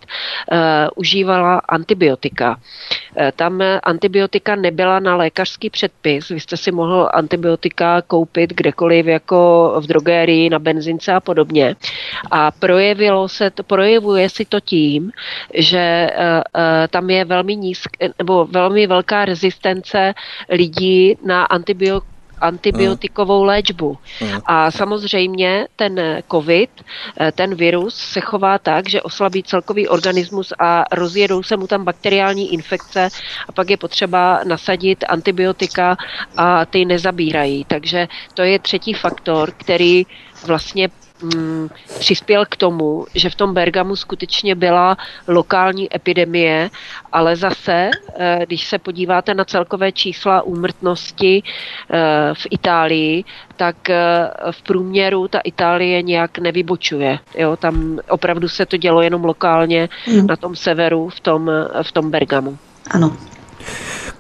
uh, užívala antibiotika. Uh, tam antibiotika nebyla na lékařský předpis, vy jste si mohl antibiotika koupit kdekoliv, jako v drogérii, na benzince a podobně. A projevilo se to, projevuje si to tím, že eh, eh, tam je velmi nízk, nebo velmi velká rezistence lidí na antibiotika antibiotikovou léčbu. Mm. A samozřejmě ten COVID, eh, ten virus se chová tak, že oslabí celkový organismus a rozjedou se mu tam bakteriální infekce a pak je potřeba nasadit antibiotika a ty nezabírají. Takže to je třetí faktor, který vlastně mm, přispěl k tomu, že v tom Bergamu skutečně byla lokální epidemie, ale zase, eh, když se podíváte na celkové čísla úmrtnosti eh, v Itálii, tak eh, v průměru ta Itálie nějak nevybočuje. Jo? Tam opravdu se to dělo jenom lokálně mm. na tom severu, v tom, v tom Bergamu. Ano,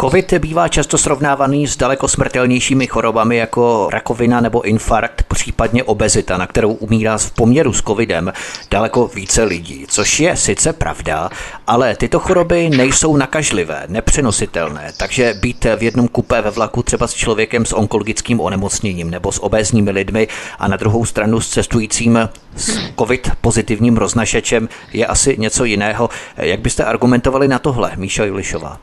COVID bývá často srovnávaný s daleko smrtelnějšími chorobami jako rakovina nebo infarkt, případně obezita, na kterou umírá v poměru s COVIDem daleko více lidí, což je sice pravda, ale tyto choroby nejsou nakažlivé, nepřenositelné, takže být v jednom kupé ve vlaku třeba s člověkem s onkologickým onemocněním nebo s obézními lidmi a na druhou stranu s cestujícím s COVID pozitivním roznašečem je asi něco jiného. Jak byste argumentovali na tohle, Míša Julišová?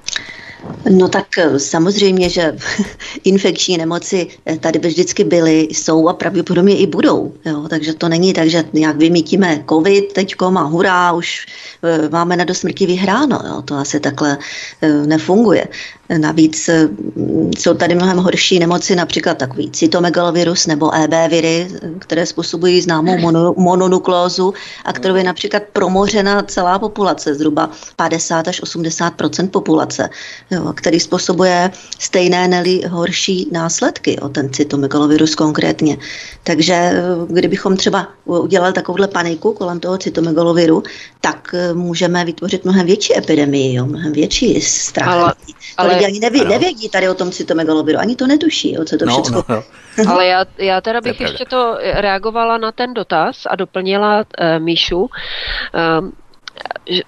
No tak eh, samozřejmě, že infekční nemoci eh, tady vždycky byly, jsou a pravděpodobně i budou. Jo? Takže to není tak, že nějak vymítíme covid teďkom a hurá, už eh, máme na dosmrti vyhráno. Jo? To asi takhle nefunguje. Navíc jsou tady mnohem horší nemoci, například takový cytomegalovirus nebo EB viry, které způsobují známou mononuklózu a kterou je například promořena celá populace, zhruba 50 až 80 populace jo, který způsobuje stejné, neli horší následky, o ten cytomegalovirus konkrétně. Takže eh, kdybychom třeba udělali takovouhle paniku kolem toho cytomegaloviru, tak eh, můžeme vytvořit mnohem větší epidemii, jo, mnohem větší strach. Ale, ale lidi ani neví, nevědí tady o tom cytomegaloviru, ani to netuší, jo, co to no, všechno. No, no. ale já, já teda bych ještě to reagovala na ten dotaz a doplnila uh, Míšu. Um,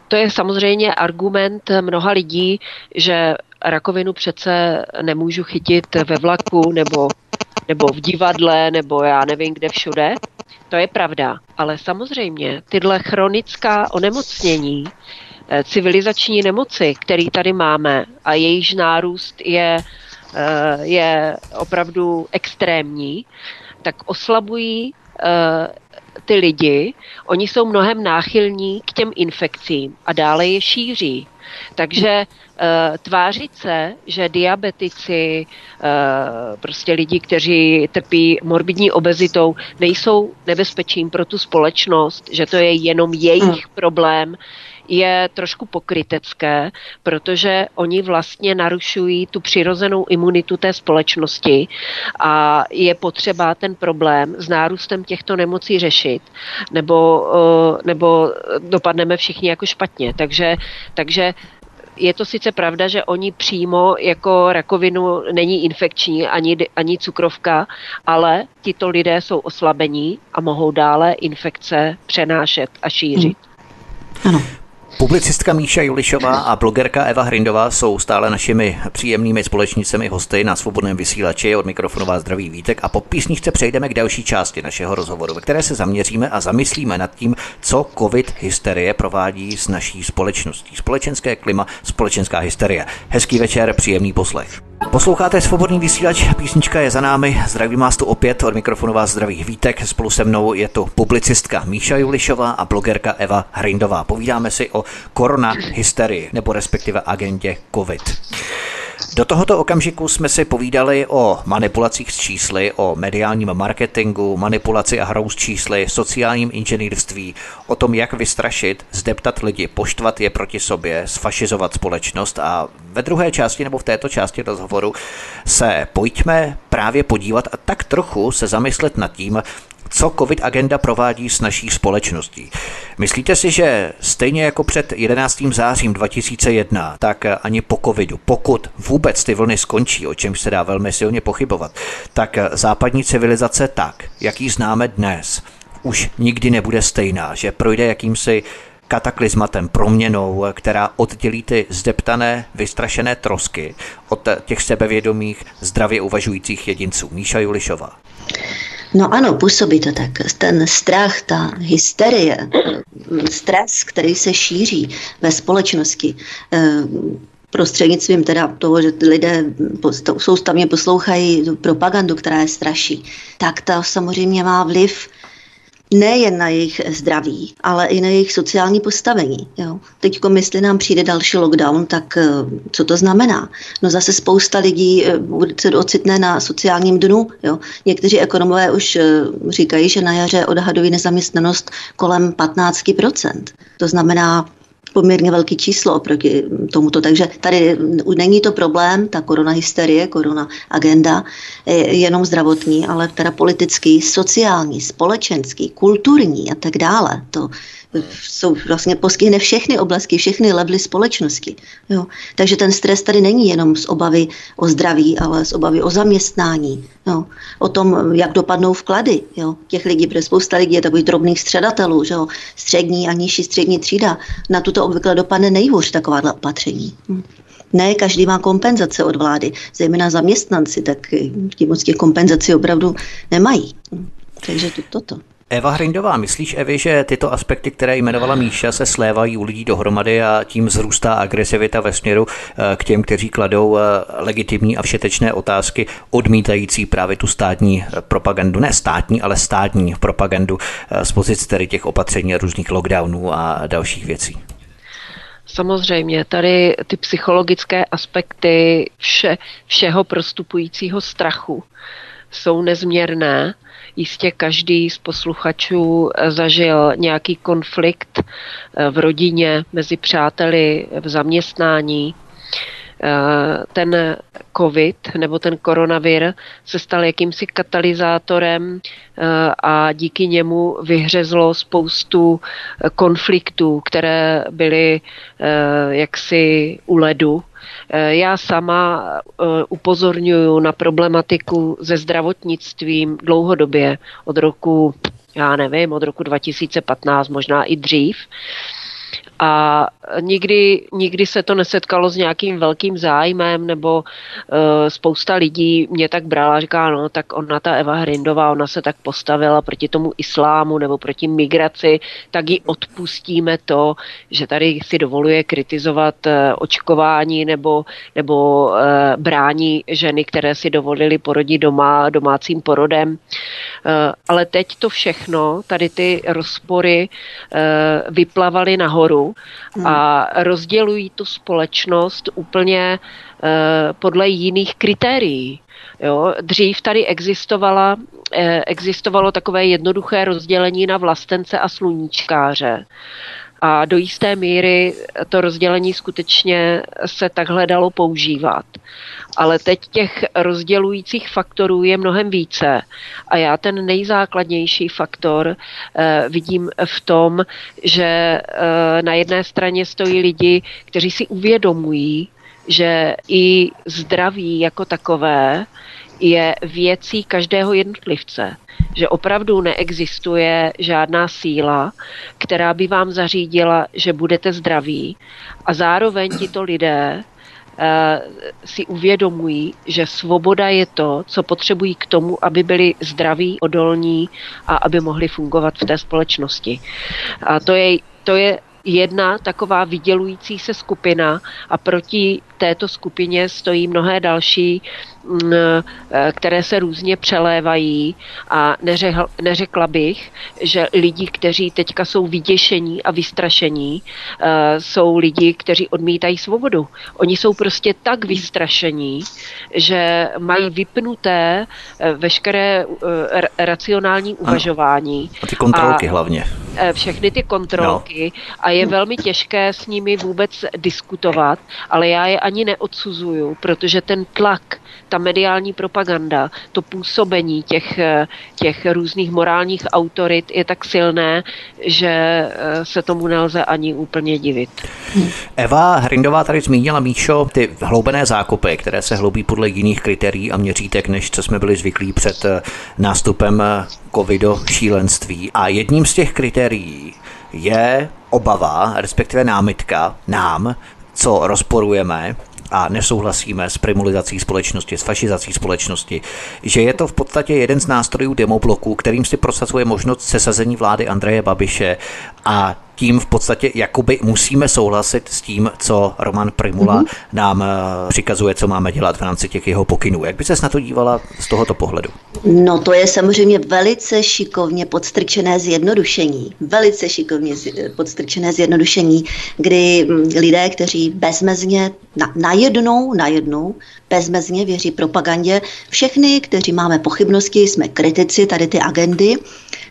to je samozřejmě argument mnoha lidí, že rakovinu přece nemůžu chytit ve vlaku nebo, nebo v divadle nebo já nevím kde všude. To je pravda, ale samozřejmě tyhle chronická onemocnění, eh, civilizační nemoci, které tady máme a jejíž nárůst je, eh, je opravdu extrémní, tak oslabují eh, ty lidi, oni jsou mnohem náchylní k těm infekcím a dále je šíří. Takže uh, tvářit se, že diabetici, uh, prostě lidi, kteří trpí morbidní obezitou, nejsou nebezpečím pro tu společnost, že to je jenom jejich hmm. problém, je trošku pokrytecké, protože oni vlastně narušují tu přirozenou imunitu té společnosti a je potřeba ten problém s nárůstem těchto nemocí řešit, nebo, eh, nebo dopadneme všichni jako špatně. Takže, takže je to sice pravda, že oni přímo jako rakovinu není infekční ani, ani cukrovka, ale tito lidé jsou oslabení a mohou dále infekce přenášet a šířit. Ano. Publicistka Míša Julišová a blogerka Eva Hrindová jsou stále našimi příjemnými společnicemi hosty na svobodném vysílači. Od mikrofonová zdraví Vítek a po písničce přejdeme k další části našeho rozhovoru, ve které se zaměříme a zamyslíme nad tím, co covid hysterie provádí s naší společností. Společenské klima, společenská hysterie. Hezký večer, příjemný poslech. Posloucháte svobodný vysílač, písnička je za námi, zdravím vás tu opět, od mikrofonu vás zdraví Vítek, spolu se mnou je tu publicistka Míša Julišová a blogerka Eva Hrindová. Povídáme si o korona hysterii, nebo respektive agendě COVID. Do tohoto okamžiku jsme si povídali o manipulacích s čísly, o mediálním marketingu, manipulaci a hrou s čísly, sociálním inženýrství, o tom, jak vystrašit, zdeptat lidi, poštvat je proti sobě, sfašizovat společnost. A ve druhé části nebo v této části rozhovoru se pojďme právě podívat a tak trochu se zamyslet nad tím, co COVID agenda provádí s naší společností. Myslíte si, že stejně jako před 11. zářím 2001, tak ani po covidu, pokud vůbec ty vlny skončí, o čem se dá velmi silně pochybovat, tak západní civilizace tak, jak ji známe dnes, už nikdy nebude stejná, že projde jakýmsi kataklizmatem, proměnou, která oddělí ty zdeptané, vystrašené trosky od těch sebevědomých, zdravě uvažujících jedinců. Míša Julišová. No ano, působí to tak. Ten strach, ta hysterie, stres, který se šíří ve společnosti, eh, prostřednictvím teda toho, že lidé soustavně poslouchají propagandu, která je straší, tak to samozřejmě má vliv nejen na jejich zdraví, ale i na jejich sociální postavení. Jo. Teď, jestli nám přijde další lockdown, tak eh, co to znamená? No zase spousta lidí eh, se ocitne na sociálním dnu. Jo. Někteří ekonomové už eh, říkají, že na jaře odhadují nezaměstnanost kolem 15%. To znamená, poměrně velký číslo oproti tomuto. Takže tady není to problém, ta korona hysterie, korona agenda, jenom zdravotní, ale teda politický, sociální, společenský, kulturní a tak dále. To jsou vlastně postihne všechny oblasti, všechny levely společnosti. Jo. Takže ten stres tady není jenom z obavy o zdraví, ale z obavy o zaměstnání, jo. o tom, jak dopadnou vklady jo. těch lidí, protože spousta lidí je takových drobných středatelů, že jo. střední a nižší střední třída. Na tuto obvykle dopadne nejhůř takováhle opatření. Hm. Ne, každý má kompenzace od vlády, zejména zaměstnanci, tak ti moc těch kompenzací opravdu nemají. Hm. Takže to, toto. Eva Hrindová, myslíš, Evi, že tyto aspekty, které jmenovala Míša, se slévají u lidí dohromady a tím zrůstá agresivita ve směru eh, k těm, kteří kladou eh, legitimní a všetečné otázky, odmítající právě tu státní eh, propagandu, ne státní, ale státní propagandu z pozic tedy těch opatření a různých lockdownů a dalších věcí? Samozřejmě, tady ty psychologické aspekty vše, všeho prostupujícího strachu jsou nezměrné Jistě každý z posluchačů eh, zažil nějaký konflikt eh, v rodině, mezi přáteli, v zaměstnání. Ten covid nebo ten koronavir se stal jakýmsi katalyzátorem a díky němu vyhřezlo spoustu konfliktů, které byly jaksi u ledu Eh, já sama eh, upozorňuji na problematiku se zdravotnictvím dlouhodobě od roku, já nevím, od roku 2015, možná i dřív. A nikdy, nikdy se to nesetkalo s nějakým velkým zájmem, nebo uh, spousta lidí mě tak brala, říká, no tak ona, ta Eva Hrindová, ona se tak postavila proti tomu islámu nebo proti migraci, tak ji odpustíme to, že tady si dovoluje kritizovat uh, očkování nebo, nebo uh, brání ženy, které si dovolily porodit doma, domácím porodem. Uh, ale teď to všechno, tady ty rozpory uh, vyplavaly nahoru a rozdělují tu společnost úplně eh, podle jiných kritérií. Jo, dřív tady existovala, eh, existovalo takové jednoduché rozdělení na vlastence a sluníčkáře. A do jisté míry to rozdělení skutečně se takhle dalo používat ale teď těch rozdělujících faktorů je mnohem více. A já ten nejzákladnější faktor uh, vidím v tom, že uh, na jedné straně stojí lidi, kteří si uvědomují, že i zdraví jako takové je věcí každého jednotlivce. Že opravdu neexistuje žádná síla, která by vám zařídila, že budete zdraví a zároveň tito lidé Eh, si uvědomují, že svoboda je to, co potřebují k tomu, aby byli zdraví, odolní a aby mohli fungovat v té společnosti. A to je, to je jedna taková vydělující se skupina a proti této skupině stojí mnohé další, které se různě přelévají a neřekla, neřekla bych, že lidi, kteří teďka jsou vyděšení a vystrašení, eh, jsou lidi, kteří odmítají svobodu. Oni jsou prostě tak vystrašení, že mají vypnuté eh, veškeré racionální uvažování. A ty kontrolky a hlavně. Všechny ty kontrolky no. a je velmi těžké s nimi vůbec diskutovat, ale já je ani neodsuzuju, protože ten tlak, ta mediální propaganda, to působení těch, těch různých morálních autorit je tak silné, že eh, se tomu nelze ani úplně divit. Eva Hrindová tady zmínila, Míšo, ty hloubené zákopy, které se hloubí podle jiných kritérií a měřítek, než co jsme byli zvyklí před eh, nástupem eh, covido šílenství. A jedním z těch kritérií je obava, respektive námitka nám, co rozporujeme, a nesouhlasíme s primulizací společnosti, s fašizací společnosti, že je to v podstatě jeden z nástrojů demobloku, kterým si prosazuje možnost sesazení vlády Andreje Babiše a tím v podstatě jakoby musíme souhlasit s tím, co Roman Primula mm-hmm. nám eh, přikazuje, co máme dělat v rámci těch jeho pokynů. Jak by se na to dívala z tohoto pohledu? No to je samozřejmě velice šikovně podstrčené zjednodušení. Velice šikovně podstrčené zjednodušení, kdy mm, lidé, kteří bezmezně, na, najednou, najednou, bezmezně věří propagandě, všechny, kteří máme pochybnosti, jsme kritici tady ty agendy,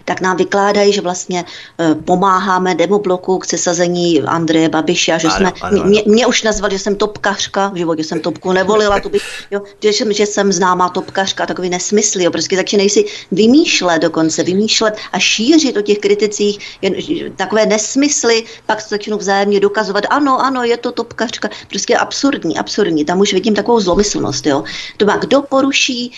tak nám vykládají, že vlastně e, pomáháme demobloku k sesazení Andreje Babiše a že ano, jsme, ano, ano. Mě, mě už nazvali, že jsem topkařka, v životě jsem topku nevolila, to bych, jo, že, jsem, že jsem známá topkařka, takový nesmysl, jo, prostě začínají si vymýšlet dokonce, vymýšlet a šířit o těch kriticích jen, takové nesmysly, pak se začnou vzájemně dokazovat, ano, ano, je to topkařka, prostě absurdní, absurdní, tam už vidím takovou zlomyslnost, jo. To má, kdo poruší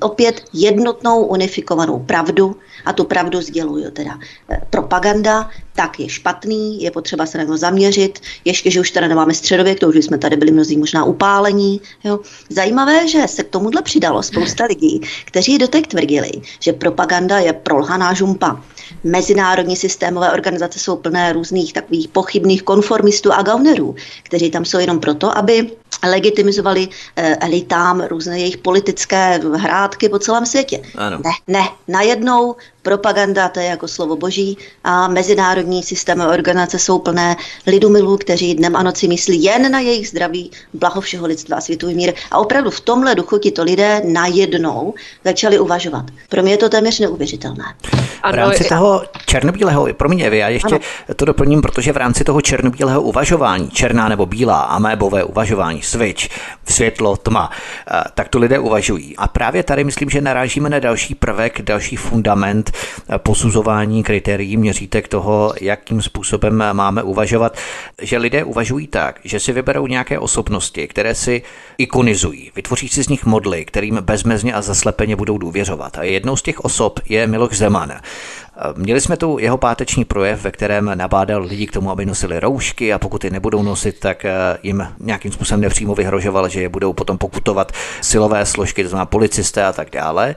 opět jednotnou unifikovanou pravdu a tu pravdu sdělují teda eh, propaganda, tak je špatný, je potřeba se na to zaměřit, ještě, že už teda nemáme středověk, to už jsme tady byli mnozí možná upálení. Jo. Zajímavé, že se k tomuhle přidalo spousta lidí, kteří dotek tvrdili, že propaganda je prolhaná žumpa. Mezinárodní systémové organizace jsou plné různých takových pochybných konformistů a gaunerů, kteří tam jsou jenom proto, aby legitimizovali eh, elitám různé jejich politické hrádky po celém světě. Ano. Ne, ne, najednou Propaganda, to je jako slovo boží a mezinárodní systémy organizace jsou plné lidumilů, kteří dnem a noci myslí jen na jejich zdraví, blaho všeho lidstva a světový mír. A opravdu v tomhle duchu to lidé najednou začali uvažovat. Pro mě je to téměř neuvěřitelné. v rámci toho černobílého, promiň Evi, já ještě ano. to doplním, protože v rámci toho černobílého uvažování, černá nebo bílá, amébové uvažování, switch, světlo, tma, eh, tak to lidé uvažují. A právě tady myslím, že narážíme na další prvek, další fundament posuzování kritérií, měřítek toho, jakým způsobem máme uvažovat, že lidé uvažují tak, že si vyberou nějaké osobnosti, které si ikonizují, vytvoří si z nich modly, kterým bezmezně a zaslepeně budou důvěřovat. A jednou z těch osob je Miloš Zeman. Měli jsme tu jeho páteční projev, ve kterém nabádal lidi k tomu, aby nosili roušky a pokud je nebudou nosit, tak eh, jim nějakým způsobem nepřímo vyhrožoval, že je budou potom pokutovat silové složky, to znamená policisté a tak dále.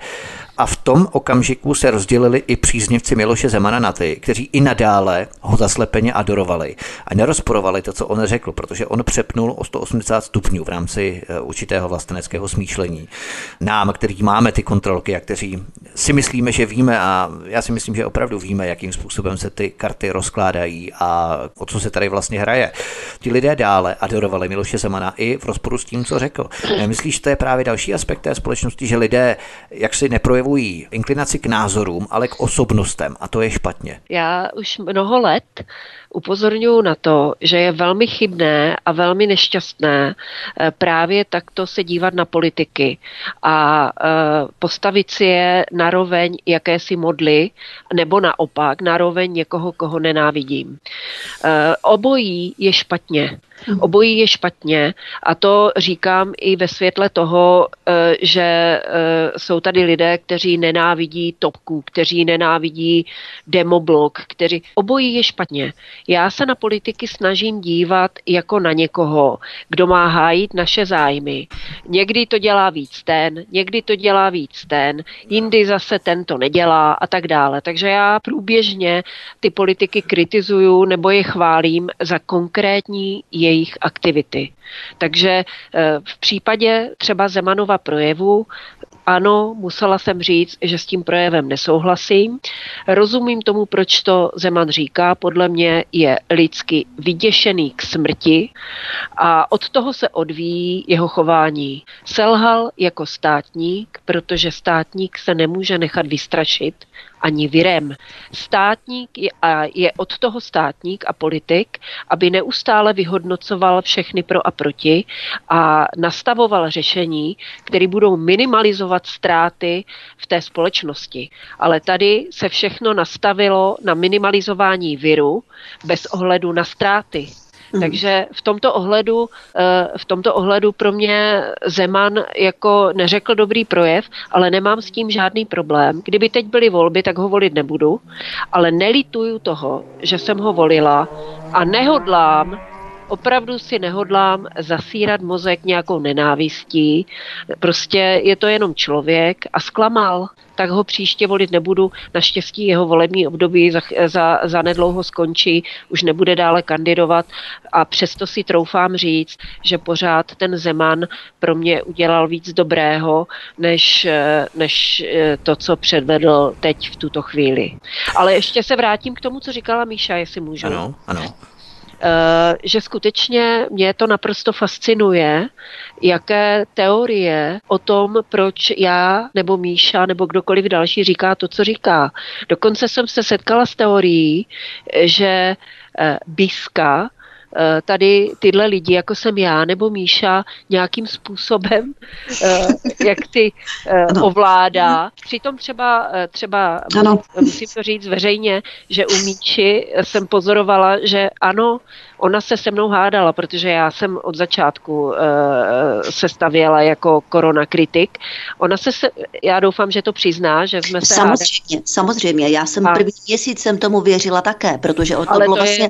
A v tom okamžiku se rozdělili i příznivci Miloše Zemana na ty, kteří i nadále ho zaslepeně adorovali a nerozporovali to, co on řekl, protože on přepnul o 180 stupňů v rámci eh, určitého vlasteneckého smýšlení. Nám, který máme ty kontrolky a kteří si myslíme, že víme a já si myslím, že opravdu víme, jakým způsobem se ty karty rozkládají a o co se tady vlastně hraje. Ti lidé dále adorovali Miloše Zemana i v rozporu s tím, co řekl. Myslíš, že to je právě další aspekt té společnosti, že lidé jak si neprojevují projevují inklinaci k názorům, ale k osobnostem a to je špatně. Já už mnoho let upozorňuji na to, že je velmi chybné a velmi nešťastné eh, právě takto se dívat na politiky a eh, postavit si je na roveň jakési modly, nebo naopak na roveň někoho, koho nenávidím. Eh, obojí je špatně. Mhm. Obojí je špatně a to říkám i ve světle toho, že jsou tady lidé, kteří nenávidí topku, kteří nenávidí demoblok, kteří... Obojí je špatně. Já se na politiky snažím dívat jako na někoho, kdo má hájit naše zájmy. Někdy to dělá víc ten, někdy to dělá víc ten, jindy zase ten to nedělá a tak dále. Takže já průběžně ty politiky kritizuju nebo je chválím za konkrétní jejich aktivity. Takže eh, v případě třeba Zemanova projevu ano, musela jsem říct, že s tím projevem nesouhlasím. Rozumím tomu, proč to Zeman říká. Podle mě je lidsky vyděšený k smrti a od toho se odvíjí jeho chování. Selhal jako státník, protože státník se nemůže nechat vystrašit ani virem. Státník je, a je od toho státník a politik, aby neustále vyhodnocoval všechny pro a proti a nastavoval řešení, které budou minimalizovat ztráty v té společnosti. Ale tady se všechno nastavilo na minimalizování viru bez ohledu na ztráty. Mm. Takže v tomto ohledu, eh, v tomto ohledu pro mě Zeman jako neřekl dobrý projev, ale nemám s tím žádný problém. Kdyby teď byly volby, tak ho volit nebudu, ale nelituju toho, že jsem ho volila a nehodlám opravdu si nehodlám zasírat mozek nějakou nenávistí. Prostě je to jenom člověk a zklamal tak ho příště volit nebudu. Naštěstí jeho volební období za, za, za nedlouho skončí, už nebude dále kandidovat a přesto si troufám říct, že pořád ten Zeman pro mě udělal víc dobrého, než, než to, co předvedl teď v tuto chvíli. Ale ještě se vrátím k tomu, co říkala Míša, jestli můžu. Ano, ano. Eh, že skutečně mě to naprosto fascinuje, jaké teorie o tom, proč já nebo Míša nebo kdokoliv další říká to, co říká. Dokonce jsem se setkala s teorií, že eh, Biska tady tyhle lidi, jako jsem já nebo Míša, nějakým způsobem eh, jak ty eh, ovládá. Přitom třeba, třeba ano. musím to říct veřejně, že u Míči jsem pozorovala, že ano, ona se se mnou hádala, protože já jsem od začátku se stavěla jako koronakritik. Ona se, se, já doufám, že to přizná, že jsme se Samozřejmě, hádali. samozřejmě. Já jsem a... první měsíc jsem tomu věřila také, protože o to bylo vlastně... Je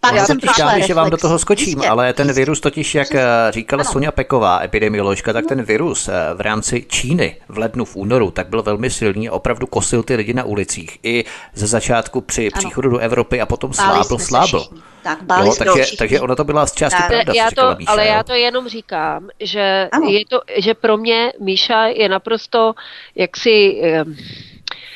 pak já jsem přišla že vám do toho skočím, Jistě. ale ten virus totiž, jak eh, říkala ano. Sonja Peková, epidemioložka, tak ten virus eh, v rámci Číny v lednu, v únoru, tak byl velmi silný a opravdu kosil ty lidi na ulicích. I ze začátku při ano. příchodu do Evropy a potom slábl, slábl. Tak, jo, takže, takže ono to byla z části tak. pravda, já to, Míša, Ale jo? já to jenom říkám, že, je to, že pro mě Míša je naprosto jaksi... Um,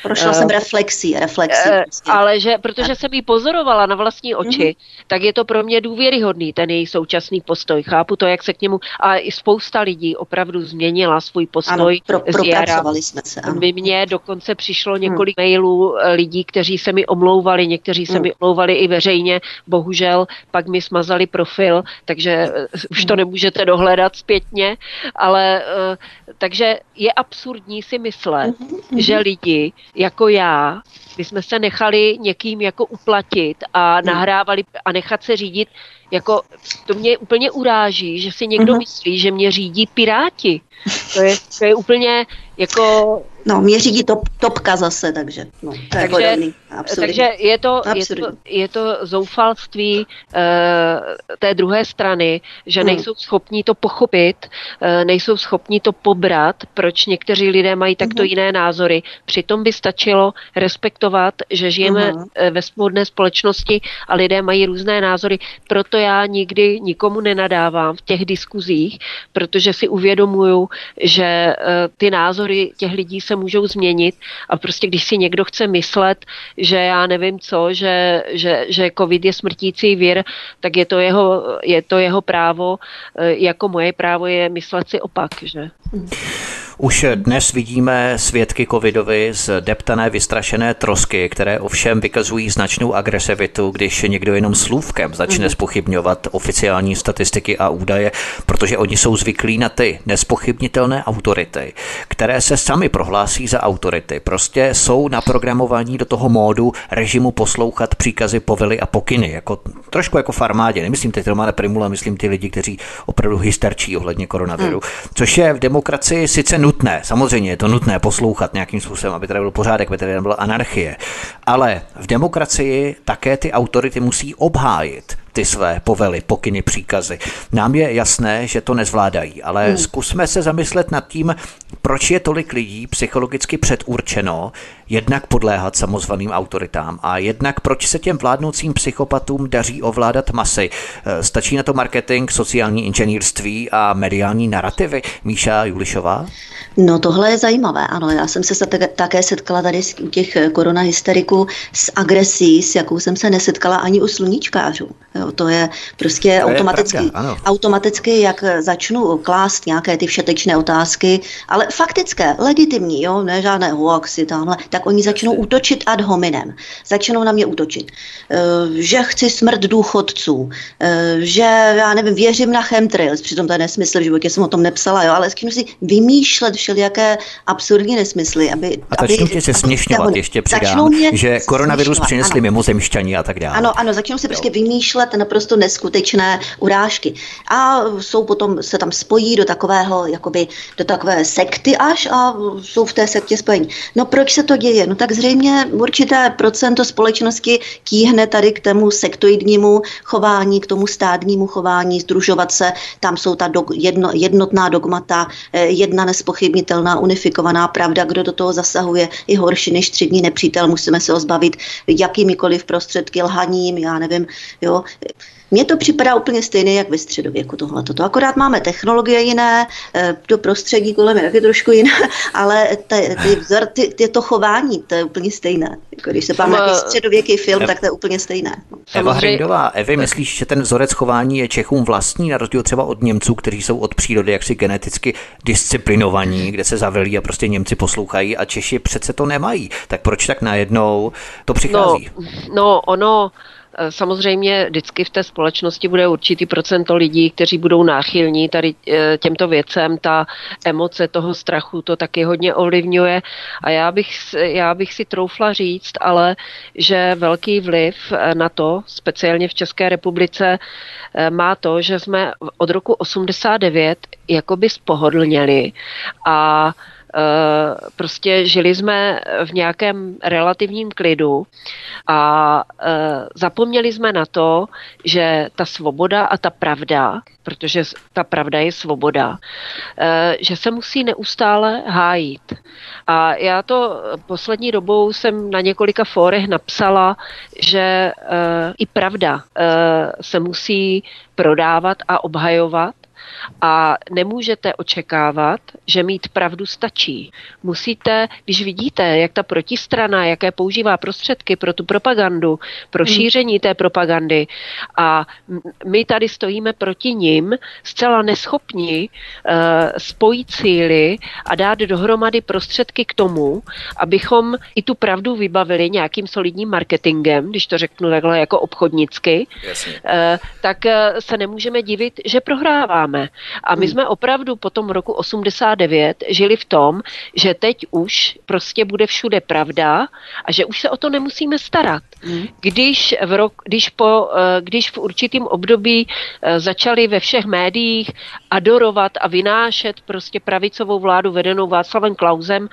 Prošla uh, jsem reflexí, reflexí. Uh, prostě. Ale že, protože jsem ji pozorovala na vlastní oči, uh-huh. tak je to pro mě důvěryhodný, ten její současný postoj. Chápu to, jak se k němu, a i spousta lidí opravdu změnila svůj postoj. Ano, pro, propracovali jsme se. Ano. By mě dokonce přišlo hmm. několik hmm. mailů lidí, kteří se mi omlouvali, někteří se hmm. mi omlouvali i veřejně, bohužel pak mi smazali profil, takže už to hmm. nemůžete dohledat zpětně, ale takže je absurdní si myslet, mm-hmm. že lidi jako já, my jsme se nechali někým jako uplatit a mm. nahrávali a nechat se řídit, jako to mě úplně uráží, že si někdo mm-hmm. myslí, že mě řídí piráti. To je, to je úplně jako No, mě řídí top, topka zase, takže no, to takže, je podobný. Takže je to, je to, je to zoufalství uh, té druhé strany, že hmm. nejsou schopní to pochopit, uh, nejsou schopní to pobrat, proč někteří lidé mají takto hmm. jiné názory. Přitom by stačilo respektovat, že žijeme hmm. ve svobodné společnosti a lidé mají různé názory. Proto já nikdy nikomu nenadávám v těch diskuzích, protože si uvědomuju, že uh, ty názory těch lidí se můžou změnit a prostě když si někdo chce myslet, že já nevím co, že, že, že covid je smrtící vír, tak je to jeho, je to jeho právo, e, jako moje právo je myslet si opak, že? Už dnes vidíme svědky covidovi z deptané vystrašené trosky, které ovšem vykazují značnou agresivitu, když někdo jenom slůvkem začne spochybňovat mhm. oficiální statistiky a údaje, protože oni jsou zvyklí na ty nespochybnitelné autority, které se sami prohlásí za autority. Prostě jsou naprogramovaní do toho módu režimu poslouchat příkazy, povely a pokyny, jako, trošku jako v armádě. Nemyslím teď Romana Primula, myslím ty lidi, kteří opravdu hysterčí ohledně koronaviru, hmm. což je v demokracii sice nutné, samozřejmě je to nutné poslouchat nějakým způsobem, aby tady byl pořádek, aby tady nebyla anarchie. Ale v demokracii také ty autority musí obhájit ty své povely, pokyny, příkazy. Nám je jasné, že to nezvládají, ale hmm. zkusme se zamyslet nad tím, proč je tolik lidí psychologicky předurčeno jednak podléhat samozvaným autoritám a jednak proč se těm vládnoucím psychopatům daří ovládat masy. E, stačí na to marketing, sociální inženýrství a mediální narrativy? Míša Julišová? No tohle je zajímavé, ano. Já jsem se také setkala tady u těch koronahysteriků s agresí, s jakou jsem se nesetkala ani u sluníčkářů. Jo, to je prostě to automaticky, je pravda, automaticky, jak začnu klást nějaké ty všetečné otázky, ale faktické, legitimní, jo, ne žádné hoaxy tamhle, tak oni začnou útočit ad hominem. Začnou na mě útočit. E, že chci smrt důchodců, e, že já nevím, věřím na chemtrails, přitom to je nesmysl, v životě jsem o tom nepsala, jo, ale začnu si vymýšlet všelijaké absurdní nesmysly. Aby, a začnou tě se směšňovat, ještě přidám, že koronavirus přinesli mimozemšťani a tak dále. Ano, ano, začnou si prostě vymýšlet naprosto neskutečné urážky. A jsou potom, se tam spojí do takového, jakoby, do takové sekty až a jsou v té sektě spojení. No proč se to děje? No tak zřejmě určité procento společnosti tíhne tady k tomu sektoidnímu chování, k tomu stádnímu chování, združovat se, tam jsou ta dog, jedno, jednotná dogmata, eh, jedna nespochybnitelná unifikovaná pravda, kdo do toho zasahuje, je horší než střední nepřítel, musíme se ho zbavit jakýmikoliv prostředky, lhaním, já nevím, jo, mně to připadá úplně stejné, jak ve středověku tohle. To akorát máme technologie jiné, eh, to prostředí kolem je taky trošku jiné, ale ty, ty vzor, ty, ty, to chování, to je úplně stejné. Jako když se pán nějaký středověký film, tak to je úplně stejné. Eva Hrejdová, Evi, myslíš, že ten vzorec chování je Čechům vlastní, na rozdíl třeba od Němců, kteří jsou od přírody jaksi geneticky disciplinovaní, kde se zavelí a prostě Němci poslouchají a Češi přece to nemají. Tak proč tak najednou to přichází? No, no ono samozřejmě vždycky v té společnosti bude určitý procento lidí, kteří budou náchylní tady eh, těmto věcem. Ta emoce toho strachu to taky hodně ovlivňuje. A já bych, já bych si troufla říct, ale že velký vliv eh, na to, speciálně v České republice, má to, že jsme od roku 89 jakoby spohodlněli a Eh, prostě žili jsme v nějakém relativním klidu a eh, zapomněli jsme na to, že ta svoboda a ta pravda, protože ta pravda je svoboda, eh, že se musí neustále hájit. A já to poslední dobou jsem na několika fórech napsala, že i pravda se musí prodávat a obhajovat A nemůžete očekávat, že mít pravdu stačí. Musíte, když vidíte, jak ta protistrana, jaké používá prostředky pro tu propagandu, pro hmm. šíření té propagandy a my tady stojíme proti nim, zcela neschopni uh, spojit síly a dát dohromady prostředky k tomu, abychom i tu pravdu vybavili nějakým solidním marketingem, když to řeknu takhle jako obchodnicky, uh, tak uh, se nemůžeme divit, že prohráváme. A my hmm. jsme opravdu po tom roku 89 žili v tom, že teď už prostě bude všude pravda a že už se o to nemusíme starat. Hmm. Když v, rok, když po, eh, když v určitým období eh, začali ve všech médiích adorovat a vynášet prostě pravicovou vládu vedenou Václavem Klausem,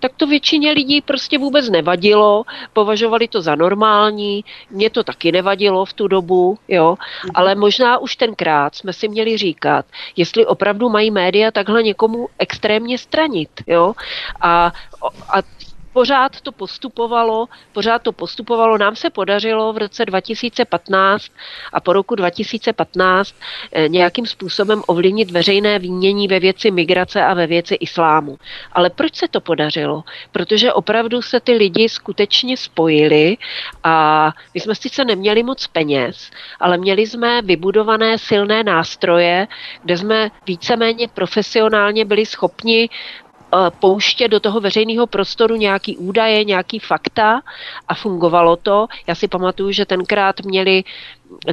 tak to většině lidí prostě vůbec nevadilo, považovali to za normální, mě to taky nevadilo v tu dobu, jo, hmm. ale možná už tenkrát jsme si měli říkat, jestli opravdu mají média takhle někomu extrémně stranit, jo, a, a pořád to postupovalo, pořád to postupovalo. Nám se podařilo v roce 2015 a po roku 2015 eh, nějakým způsobem ovlivnit veřejné výmění ve věci migrace a ve věci islámu. Ale proč se to podařilo? Protože opravdu se ty lidi skutečně spojili a my jsme sice neměli moc peněz, ale měli jsme vybudované silné nástroje, kde jsme víceméně profesionálně byli schopni pouštět do toho veřejného prostoru nějaký údaje, nějaký fakta a fungovalo to. Já si pamatuju, že tenkrát měli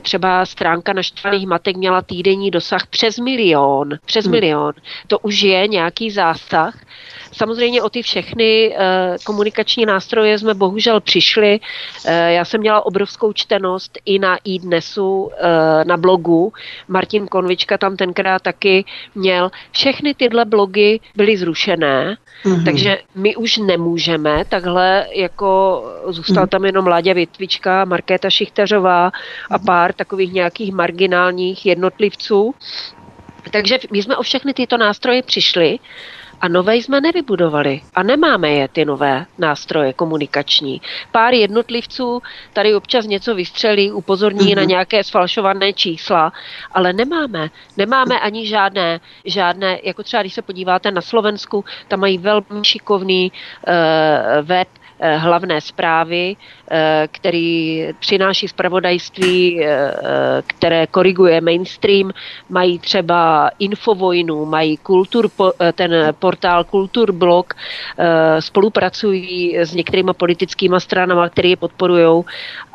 třeba stránka naštvaných matek měla týdenní dosah přes milion. Přes hmm. milion. To už je nějaký zásah. Samozřejmě o ty všechny uh, komunikační nástroje jsme bohužel přišli. Uh, já jsem měla obrovskou čtenost i na iDnesu, uh, na blogu. Martin Konvička tam tenkrát taky měl. Všechny tyhle blogy byly zrušené, mm-hmm. takže my už nemůžeme takhle, jako zůstal mm-hmm. tam jenom Láďa Větvička, Markéta Šichtařová a mhm. pár takových nějakých marginálních jednotlivců. Takže my jsme o všechny tyto nástroje přišli a nové jsme nevybudovali a nemáme je ty nové nástroje komunikační. Pár jednotlivců tady občas něco vystřelí, upozorní mm-hmm. na mhm. nějaké sfalšované čísla, ale nemáme. Nemáme ani žádné, žádné, jako třeba když se podíváte na Slovensku, tam mají velmi šikovný uh, web, hlavné zprávy, eh, který přináší zpravodajství, eh, které koriguje mainstream, mají třeba Infovojnu, mají kultur, ten portál Kulturblog, spolupracují s některými politickými stranami, které je podporují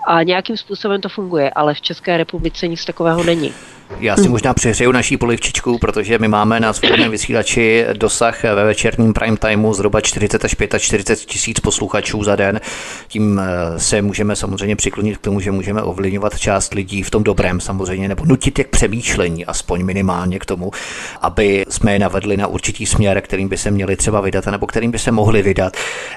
a nějakým způsobem to funguje, ale v České republice nic takového není. Já si možná přehřeju naší polivčičku, protože my máme na svobodném vysílači dosah ve večerním prime timeu zhruba 40 až 45 tisíc posluchačů za den. Tím eh, se můžeme samozřejmě přiklonit k tomu, že můžeme ovlivňovat část lidí v tom dobrém samozřejmě, nebo nutit je k přemýšlení, aspoň minimálně k tomu, aby jsme je navedli na určitý směr, kterým by se měli třeba vydat, nebo kterým by se mohli vydat.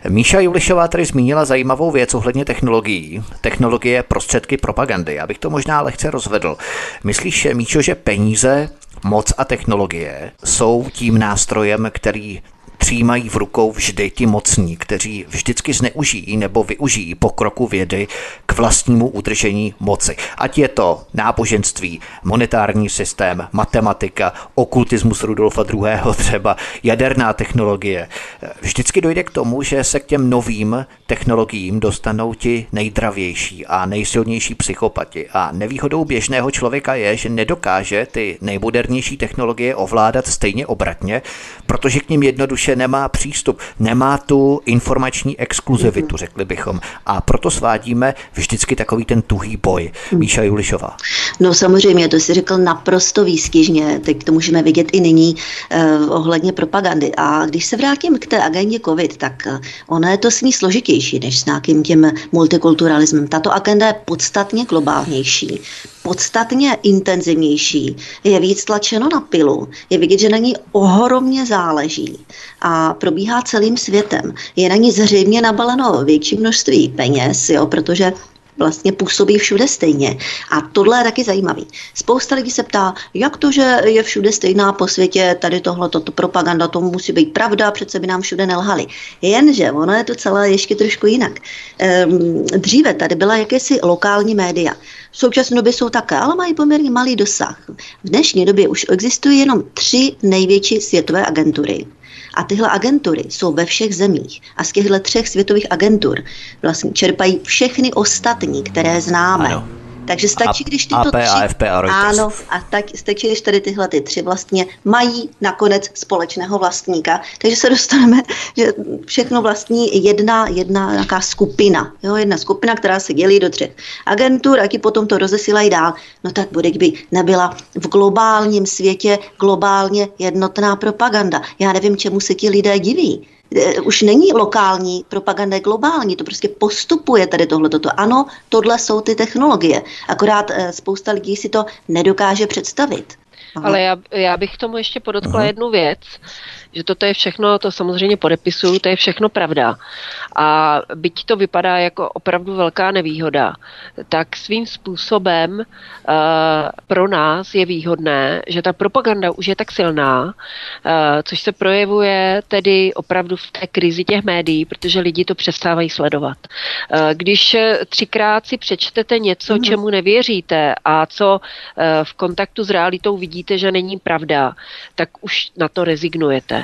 Míša Julišová tady zmínila zajímavou věc ohledně technologií. Technologie prostředky propagandy. Já bych to možná lehce rozvedl. Myslíš, Míčo, že peníze, moc a technologie jsou tím nástrojem, který přijímají v rukou vždy ti mocní, kteří vždycky zneužijí nebo využijí pokroku vědy k vlastnímu udržení moci. Ať je to náboženství, monetární systém, matematika, okultismus Rudolfa II. třeba, jaderná technologie. Vždycky dojde k tomu, že se k těm novým technologiím dostanou ti nejdravější a nejsilnější psychopati. A nevýhodou běžného člověka je, že nedokáže ty nejmodernější technologie ovládat stejně obratně, protože k ním jednoduše nemá přístup, nemá tu informační exkluzivitu, mm-hmm. řekli bychom. A proto svádíme vždycky takový ten tuhý boj. Mm. Míša Julišová. No samozřejmě, to si řekl naprosto výstižně, teď to můžeme vidět i nyní eh, ohledně propagandy. A když se vrátím k té agendě COVID, tak eh, ono je to s ní složitější než s nějakým tím multikulturalismem. Tato agenda je podstatně globálnější podstatně intenzivnější, je víc tlačeno na pilu, je vidět, že na ní ohromně záleží a probíhá celým světem. Je na ní zřejmě nabaleno větší množství peněz, jo, protože vlastně působí všude stejně. A tohle je taky zajímavý. Spousta lidí se ptá, jak to, že je všude stejná po světě, tady tohle, toto propaganda, to musí být pravda, přece by nám všude nelhali. Jenže ono je to celé ještě trošku jinak. Ehm, dříve tady byla jakési lokální média. V současné době jsou také, ale mají poměrně malý dosah. V dnešní době už existují jenom tři největší světové agentury. A tyhle agentury jsou ve všech zemích. A z těchto třech světových agentur vlastně čerpají všechny ostatní, které známe. Ano. Takže stačí, když tyto AP, tři... AFP a Reuters. Ano, a tak stačí, když tady tyhle ty tři vlastně mají nakonec společného vlastníka. Takže se dostaneme, že všechno vlastní jedna, jedna nějaká skupina. Jo, jedna skupina, která se dělí do třech agentur a ti potom to rozesílají dál. No tak bude, kdyby nebyla v globálním světě globálně jednotná propaganda. Já nevím, čemu se ti lidé diví. Eh, už není lokální, propaganda je globální, to prostě postupuje tady tohle. Toto. Ano, tohle jsou ty technologie, akorát eh, spousta lidí si to nedokáže představit. Aha. Ale já, já bych tomu ještě podotkla Aha. jednu věc, že toto je všechno, to samozřejmě podepisuju, to je všechno pravda. A byť to vypadá jako opravdu velká nevýhoda, tak svým způsobem uh, pro nás je výhodné, že ta propaganda už je tak silná, uh, což se projevuje tedy opravdu v té krizi těch médií, protože lidi to přestávají sledovat. Uh, když třikrát si přečtete něco, mm. čemu nevěříte a co uh, v kontaktu s realitou vidíte, že není pravda, tak už na to rezignujete.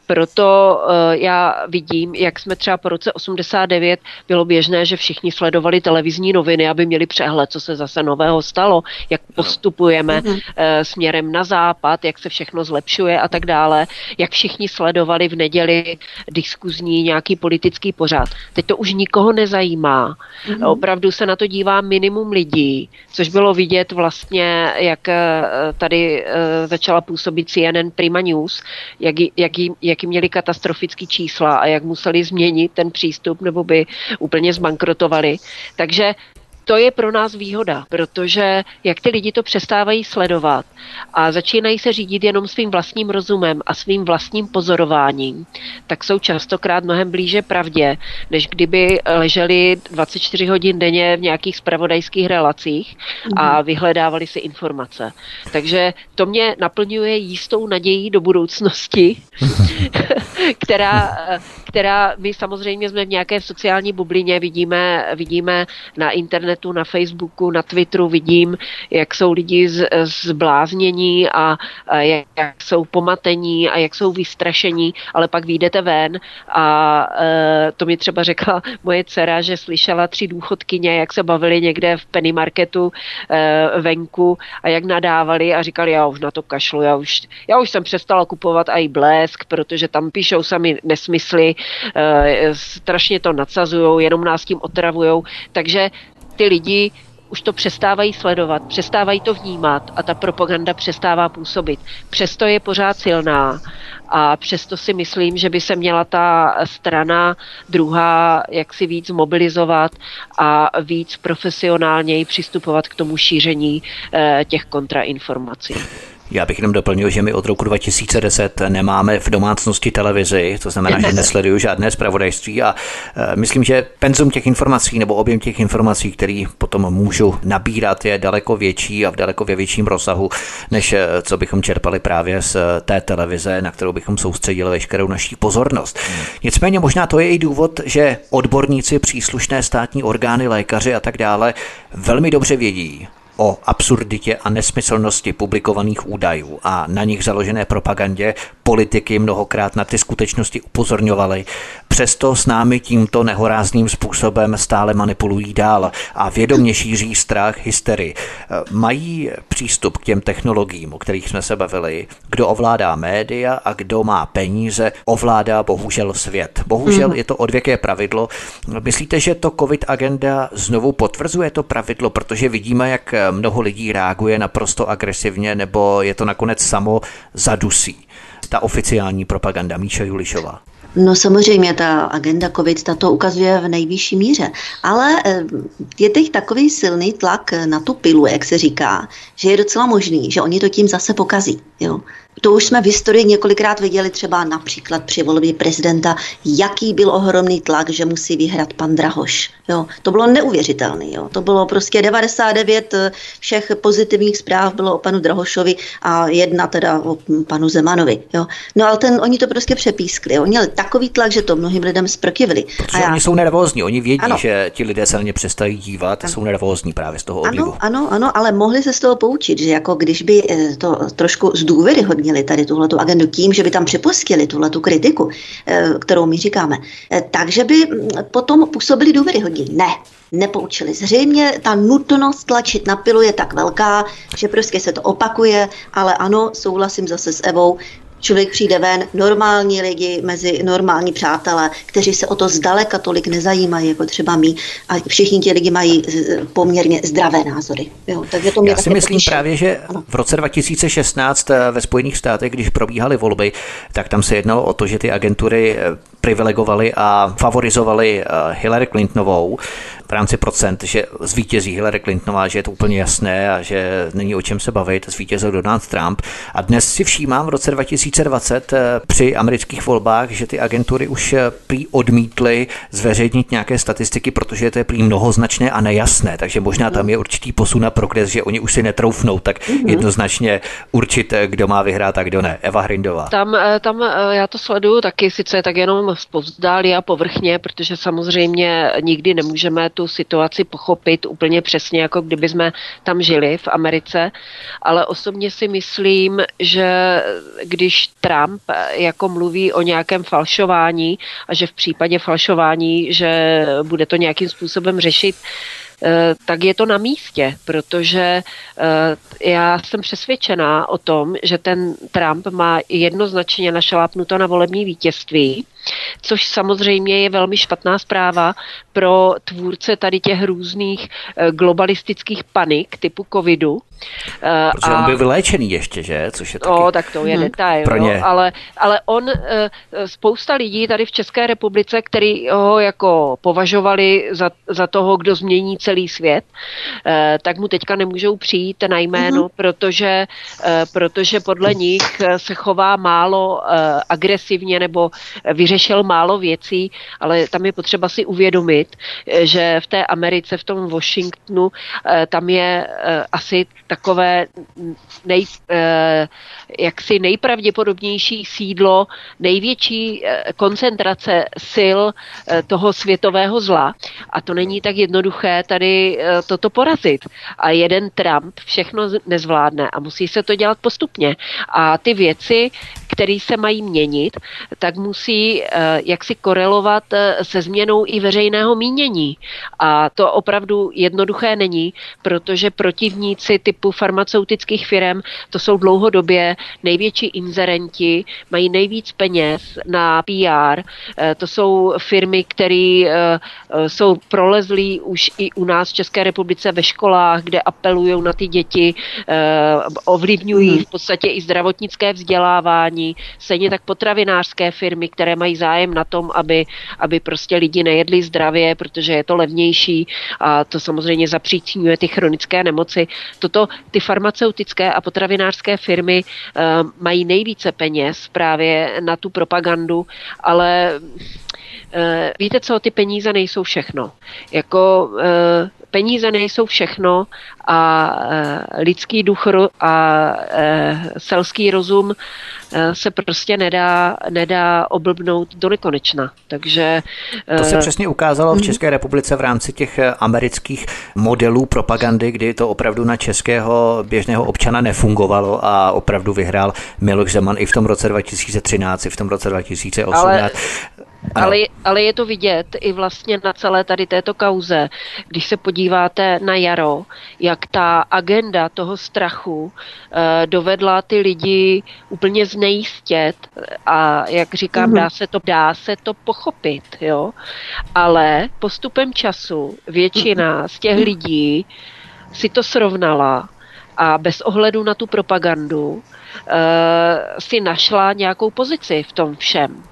Proto uh, já vidím, jak jsme třeba po roce 89 bylo běžné, že všichni sledovali televizní noviny, aby měli přehled, co se zase nového stalo, jak postupujeme uh, směrem na západ, jak se všechno zlepšuje a tak dále, jak všichni sledovali v neděli diskuzní nějaký politický pořád. Teď to už nikoho nezajímá. Uh-huh. Opravdu se na to dívá minimum lidí, což bylo vidět vlastně, jak tady začala působit CNN Prima News, jak, jak, jak jaký měli katastrofické čísla a jak museli změnit ten přístup, nebo by úplně zbankrotovali. Takže to je pro nás výhoda, protože jak ty lidi to přestávají sledovat a začínají se řídit jenom svým vlastním rozumem a svým vlastním pozorováním, tak jsou častokrát mnohem blíže pravdě, než kdyby leželi 24 hodin denně v nějakých spravodajských relacích a mhm. vyhledávali si informace. Takže to mě naplňuje jistou nadějí do budoucnosti, která, která my samozřejmě jsme v nějaké sociální bublině, vidíme, vidíme na internetu, na Facebooku, na Twitteru, vidím, jak jsou lidi z, zbláznění a, a jak jsou pomatení a jak jsou vystrašení, ale pak vyjdete ven a e, to mi třeba řekla moje dcera, že slyšela tři důchodkyně, jak se bavili někde v penny marketu e, venku a jak nadávali a říkali, já už na to kašlu, já už, já už jsem přestala kupovat i blesk, protože tam píšou sami nesmysly, e, strašně to nadsazují, jenom nás tím otravujou, takže ty lidi už to přestávají sledovat, přestávají to vnímat a ta propaganda přestává působit. Přesto je pořád silná a přesto si myslím, že by se měla ta strana druhá jaksi víc mobilizovat a víc profesionálněji přistupovat k tomu šíření eh, těch kontrainformací. Já bych jenom doplnil, že my od roku 2010 nemáme v domácnosti televizi, to znamená, že nesleduju žádné zpravodajství a e, myslím, že penzum těch informací nebo objem těch informací, který potom můžu nabírat, je daleko větší a v daleko větším rozsahu, než e, co bychom čerpali právě z té televize, na kterou bychom soustředili veškerou naší pozornost. Nicméně možná to je i důvod, že odborníci, příslušné státní orgány, lékaři a tak dále velmi dobře vědí, o absurditě a nesmyslnosti publikovaných údajů a na nich založené propagandě politiky mnohokrát na ty skutečnosti upozorňovali. Přesto s námi tímto nehorázným způsobem stále manipulují dál a vědomě šíří strach, hysterii. Mají přístup k těm technologiím, o kterých jsme se bavili. Kdo ovládá média a kdo má peníze, ovládá bohužel svět. Bohužel mm. je to odvěké pravidlo. Myslíte, že to COVID agenda znovu potvrzuje to pravidlo, protože vidíme, jak mnoho lidí reaguje naprosto agresivně, nebo je to nakonec samo zadusí? Ta oficiální propaganda Míša Julišová. No samozřejmě, ta agenda COVID ta to ukazuje v nejvyšší míře, ale eh, je teď takový silný tlak na tu pilu, jak se říká, že je docela možný, že oni to tím zase pokazí. Jo? To už jsme v historii několikrát viděli třeba například při volbě prezidenta, jaký byl ohromný tlak, že musí vyhrát pan Drahoš. Jo, to bylo neuvěřitelné. Jo. To bylo prostě 99 eh, všech pozitivních zpráv bylo o panu Drahošovi a jedna teda o panu Zemanovi. Jo. No ale ten, oni to prostě přepískli. Oni měli takový tlak, že to mnohým lidem zprkivili. Protože a já... oni jsou nervózní, oni vědí, ano. že ti lidé se na ně přestají dívat a jsou nervózní právě z toho oblivu. Ano, ano, ano, ale mohli se z toho poučit, že jako když by eh, to trošku zdůvěryhodnili tady tuhletu agendu tím, že by tam připustili tuhletu kritiku, eh, kterou my říkáme, takže by mm, potom působili důvěryhodně ne, nepoučili. Zřejmě ta nutnost tlačit na pilu je tak velká, že prostě se to opakuje, ale ano, souhlasím zase s Evou, člověk přijde ven, normální lidi mezi normální přátelé, kteří se o to zdaleka tolik nezajímají, jako třeba my. A všichni ti lidi mají poměrně zdravé názory. Jo, takže to mě Já si myslím potěšil. právě, že v roce 2016 eh, ve Spojených státech, když probíhaly volby, tak tam se jednalo o to, že ty agentury eh, privilegovali a favorizovali eh, Hillary Clintonovou v rámci procent, že zvítězí Hillary Clintonová, že je to úplně jasné a že není o čem se bavit, zvítězil Donald Trump. A dnes si všímám v roce 2020 eh, při amerických volbách, že ty agentury už eh, prý odmítly zveřejnit nějaké statistiky, protože to je prý mnohoznačné a nejasné, takže možná tam je určitý posun a progres, že oni už si netroufnou tak mm-hmm. jednoznačně určit, kdo má vyhrát a kdo ne. Eva Hrindová. Tam, tam já to sleduju taky, sice tak jenom zpovzdálí a povrchně, protože samozřejmě nikdy nemůžeme tu situaci pochopit úplně přesně, jako kdyby jsme tam žili v Americe, ale osobně si myslím, že když Trump jako mluví o nějakém falšování a že v případě falšování, že bude to nějakým způsobem řešit, Eh, tak je to na místě, protože eh, já jsem přesvědčená o tom, že ten Trump má jednoznačně našlápnuto na volební vítězství, což samozřejmě je velmi špatná zpráva pro tvůrce tady těch různých eh, globalistických panik typu covidu. Protože a, on byl vyléčený ještě, že? Což je taky... O, tak to je hmm. detail, pro ně. No, ale, ale on, spousta lidí tady v České republice, který ho jako považovali za, za toho, kdo změní celý svět, eh, tak mu teďka nemůžou přijít na jméno, mm-hmm. protože, eh, protože podle nich se chová málo eh, agresivně nebo vyřešil málo věcí, ale tam je potřeba si uvědomit, že v té Americe, v tom Washingtonu, tam je asi takové nej, jaksi nejpravděpodobnější sídlo, největší koncentrace sil toho světového zla. A to není tak jednoduché tady eh, toto porazit. A jeden Trump všechno nezvládne a musí se to dělat postupně. A ty věci, které se mají měnit, tak musí eh, jaksi korelovat eh, se změnou i veřejného mínění. A to opravdu jednoduché není, protože protivníci typu farmaceutických firm, to jsou dlouhodobě největší inzerenti, mají nejvíc peněz na PR, to jsou firmy, které jsou prolezlí už i u nás v České republice ve školách, kde apelují na ty děti, ovlivňují hmm. v podstatě i zdravotnické vzdělávání, vzdělání, stejně tak potravinářské firmy, které mají zájem na tom, aby, aby prostě lidi nejedli zdravě, protože je to levnější a to samozřejmě zapříčinuje ty chronické nemoci. Toto ty farmaceutické a potravinářské firmy uh, mají nejvíce peněz právě na tu propagandu, ale Uh, víte co, ty peníze nejsou všechno. Jako uh, peníze nejsou všechno a lidský duch a selský rozum Eh, se prostě nedá, nedá oblbnout do nekonečna. Takže, to se eh, přesně ukázalo v mhm. České republice v rámci těch eh, amerických modelů propagandy, kdy to opravdu na českého běžného občana nefungovalo a opravdu vyhrál Miloš Zeman i v tom roce 2013, i v tom roce 2018. Ale ale, ale je to vidět i vlastně na celé tady této kauze, když se podíváte na jaro, jak ta agenda toho strachu uh, dovedla ty lidi úplně znejistět a jak říkám, mm-hmm. dá se to dá se to pochopit, jo. Ale postupem času většina z těch lidí si to srovnala a bez ohledu na tu propagandu uh, si našla nějakou pozici v tom všem.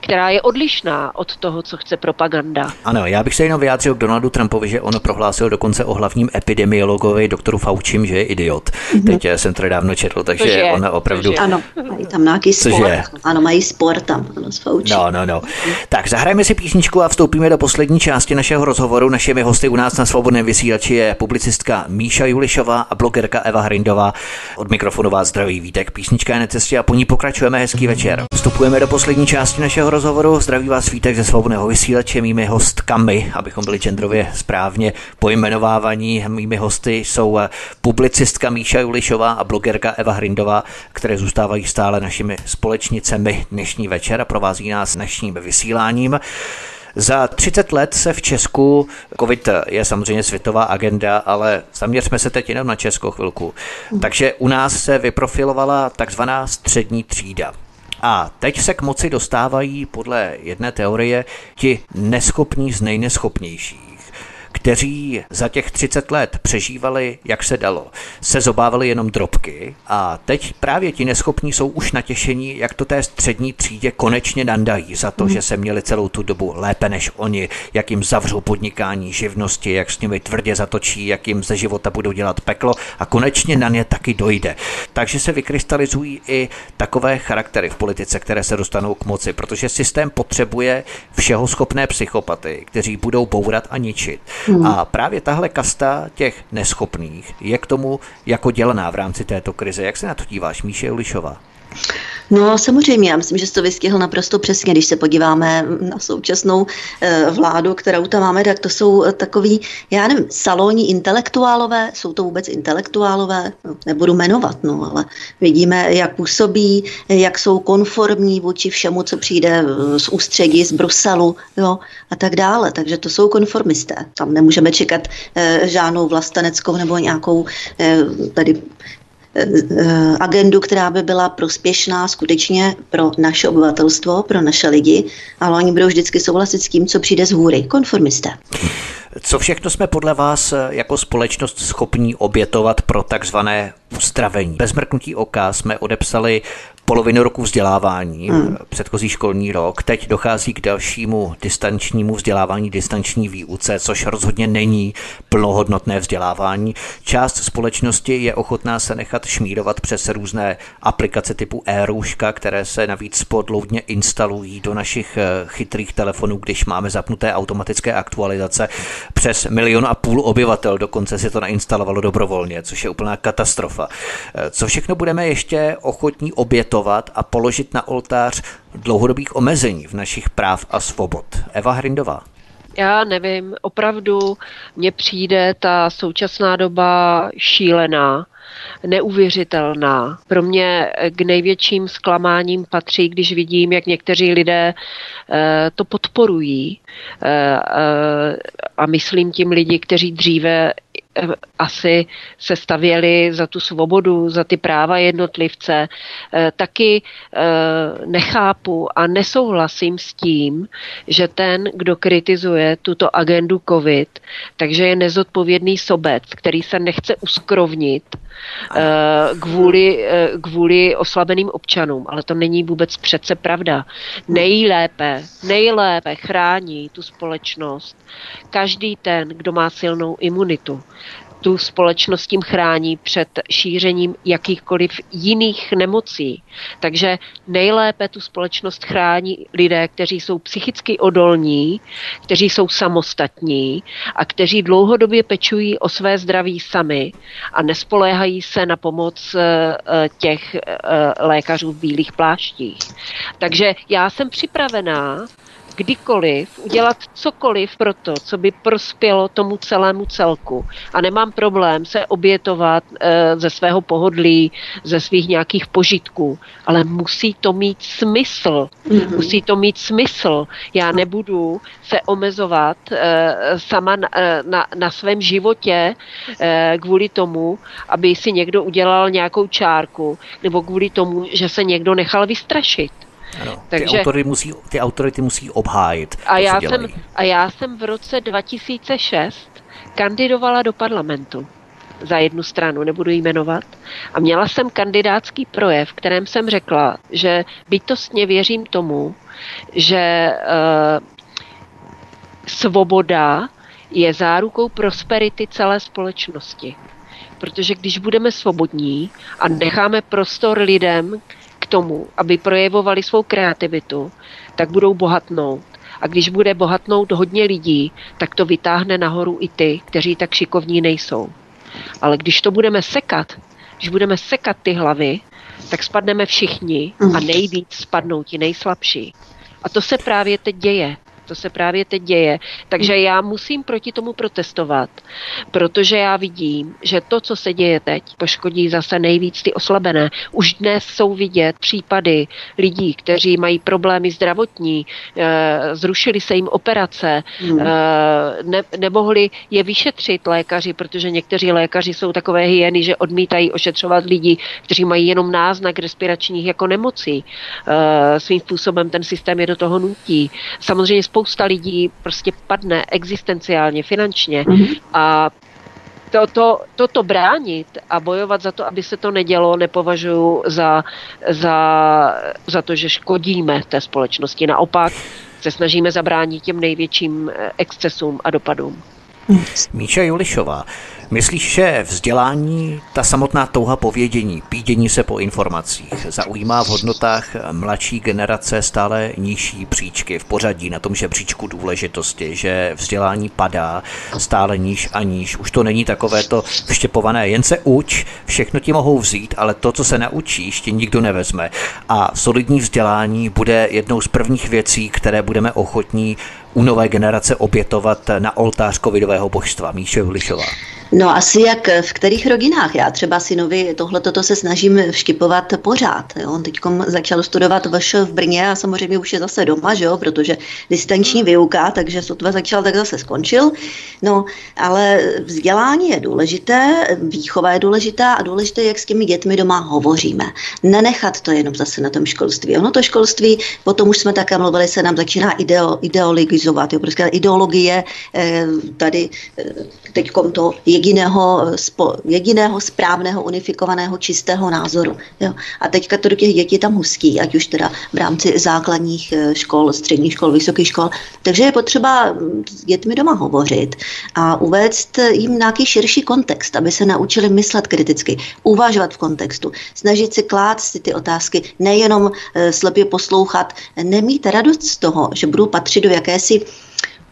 Která je odlišná od toho, co chce propaganda. Ano, já bych se jenom vyjádřil k Donaldu Trumpovi, že on prohlásil dokonce o hlavním epidemiologovi, doktoru Faučím, že je idiot. Mm-hmm. Teď jsem to nedávno četl, takže je, on opravdu... Je. Ano, mají tam nějaký sport. Je. Ano, mají sport tam, ano, s Faučím. No, no, no. Tak zahrajeme si písničku a vstoupíme do poslední části našeho rozhovoru. Našimi hosty u nás na Svobodném vysílači je publicistka Míša Julišová a blogerka Eva Hrindová. Od mikrofonu vás zdraví Vítek. Písnička je na cestě a po ní pokračujeme. Hezký večer. Vstupujeme do poslední části našeho rozhovoru. Zdraví vás Vítek ze Svobodného vysílače. Mými hostkami, abychom byli genderově správně pojmenovávaní. Mými hosty jsou eh, publicistka Míša Julišová a blogerka Eva Hrindová, které zůstávají stále našimi společnicemi dnešní večer a provází nás dnešním vysíláním. Za 30 let se v Česku, COVID je samozřejmě světová agenda, ale zaměřme se teď jenom na Českou chvilku. Takže u nás se vyprofilovala takzvaná střední třída. A teď se k moci dostávají podle jedné teorie ti neschopní z nejneschopnějších kteří za těch 30 let přežívali, jak se dalo, se zobávali jenom drobky a teď právě ti neschopní jsou už natěšení, jak to té střední třídě konečně nandají za to, mm. že se měli celou tu dobu lépe než oni, jak jim zavřou podnikání, živnosti, jak s nimi tvrdě zatočí, jak jim ze života budou dělat peklo a konečně na ně taky dojde. Takže se vykrystalizují i takové charaktery v politice, které se dostanou k moci, protože systém potřebuje všeho schopné psychopaty, kteří budou bourat a ničit. Hmm. A právě tahle kasta těch neschopných je k tomu jako dělaná v rámci této krize. Jak se na to díváš, Míše Ulišová? No samozřejmě, já myslím, že jsi to vystihl naprosto přesně. Když se podíváme na současnou eh, vládu, kterou tam máme, tak to jsou eh, takový, já nevím, salonní intelektuálové, jsou to vůbec intelektuálové, no, nebudu jmenovat, no, ale vidíme, jak působí, jak jsou konformní vůči všemu, co přijde eh, z ústředí, z Bruselu, jo, a tak dále. Takže to jsou konformisté. Tam nemůžeme čekat žádnou vlasteneckou nebo nějakou tady agendu, která by byla prospěšná skutečně pro naše obyvatelstvo, pro naše lidi, ale oni budou vždycky souhlasit s tím, co přijde z hůry. Konformisté. Co všechno jsme podle vás eh, jako společnost schopní obětovat pro takzvané ustravení? Bez mrknutí oka jsme odepsali polovinu roku vzdělávání, hmm. předchozí školní rok. Teď dochází k dalšímu distančnímu vzdělávání, distanční výuce, což rozhodně není plnohodnotné vzdělávání. Část společnosti je ochotná se nechat šmírovat přes různé aplikace typu e-rouška, které se navíc podloudně instalují do našich eh, chytrých telefonů, když máme zapnuté automatické aktualizace. Přes milion a půl obyvatel dokonce si to nainstalovalo dobrovolně, což je úplná katastrofa. Eh, co všechno budeme ještě ochotní obětovat akceptovat a položit na oltář dlouhodobých omezení v našich práv a svobod. Eva Hrindová. Já nevím, opravdu mně přijde ta současná doba šílená neuvěřitelná. Pro mě k největším zklamáním patří, když vidím, jak někteří lidé eh, to podporují. Eh, eh, a myslím tím lidi, kteří dříve asi se stavěli za tu svobodu, za ty práva jednotlivce, taky nechápu a nesouhlasím s tím, že ten, kdo kritizuje tuto agendu COVID, takže je nezodpovědný sobec, který se nechce uskrovnit Eh, kvůli, eh, kvůli oslabeným občanům, ale to není vůbec přece pravda. Nejlépe, nejlépe chrání tu společnost každý ten, kdo má silnou imunitu tu společnost tím chrání před šířením jakýchkoliv jiných nemocí. Takže nejlépe tu společnost chrání lidé, kteří jsou psychicky odolní, kteří jsou samostatní a kteří dlouhodobě pečují o své zdraví sami a nespoléhají se na pomoc eh, těch eh, lékařů v bílých pláštích. Takže já jsem připravená kdykoliv udělat cokoliv pro to, co by prospělo tomu celému celku. A nemám problém se obětovat e, ze svého pohodlí, ze svých nějakých požitků, ale musí to mít smysl. Mm-hmm. Musí to mít smysl. Já nebudu se omezovat e, sama na, e, na, na svém životě e, kvůli tomu, aby si někdo udělal nějakou čárku, nebo kvůli tomu, že se někdo nechal vystrašit. Ano, Takže, ty, autory musí, ty autority musí obhájit. A já, jsem, a já jsem v roce 2006 kandidovala do parlamentu. za jednu stranu, nebudu jí jmenovat. A měla jsem kandidátský projev, v kterém jsem řekla, že bytostně věřím tomu, že uh, svoboda je zárukou prosperity celé společnosti. Protože když budeme svobodní a necháme prostor lidem k tomu, aby projevovali svou kreativitu, tak budou bohatnout. A když bude bohatnout hodně lidí, tak to vytáhne nahoru i ty, kteří tak šikovní nejsou. Ale když to budeme sekat, když budeme sekat ty hlavy, tak spadneme všichni a mm. nejvíc spadnou ti nejslabší. A to se právě teď děje. To se právě teď děje. Takže já musím proti tomu protestovat, protože já vidím, že to, co se děje teď, poškodí zase nejvíc ty oslabené. Už dnes jsou vidět případy lidí, kteří mají problémy zdravotní, eh, zrušili se jim operace, hmm. Eh, ne, nemohli je vyšetřit lékaři, protože někteří lékaři jsou takové hyeny, že odmítají ošetřovat lidi, kteří mají jenom náznak respiračních jako nemocí. Eh, svým způsobem ten systém je do toho nutí. Samozřejmě spousta lidí prostě padne existenciálně, finančně mm-hmm. a toto, toto bránit a bojovat za to, aby se to nedělo, nepovažuji za, za, za to, že škodíme té společnosti. Naopak se snažíme zabránit těm největším eh, excesům a dopadům. Míša Julišová, Myslíš, že vzdělání, ta samotná touha povědění, pídění se po informacích, zaujímá v hodnotách mladší generace stále nižší příčky v pořadí na tom žebříčku důležitosti, že vzdělání padá stále níž a níž. Už to není takové to vštěpované, jen se uč, všechno ti mohou vzít, ale to, co se naučíš, ti nikdo nevezme. A solidní vzdělání bude jednou z prvních věcí, které budeme ochotní u nové generace obětovat na oltář covidového božstva. Míše Julišová. No asi jak v kterých rodinách. Já třeba synovi tohle toto se snažím vškipovat pořád. Jo. On teď začal studovat VŠ v Brně a samozřejmě už je zase doma, že jo, protože distanční výuka, takže sotva začal, tak zase skončil. No, ale vzdělání je důležité, výchova je důležitá a důležité, jak s těmi dětmi doma hovoříme. Nenechat to jenom zase na tom školství. Ono to školství, potom už jsme také mluvili, se nám začíná ideo, ideologizovat. Jo, prostě ideologie eh, tady eh, teď to jediného, jediného správného, unifikovaného, čistého názoru. Jo. A teďka to do těch dětí tam hustí, ať už teda v rámci základních eh, škol, středních škol, vysokých škol. Takže je potřeba mm, s dětmi doma hovořit a uvést jim nějaký širší kontext, aby se naučili myslet kriticky, uvažovat v kontextu, snažit si klát si ty otázky, nejenom eh, slepě poslouchat, nemít radost z toho, že budou patřit do jakési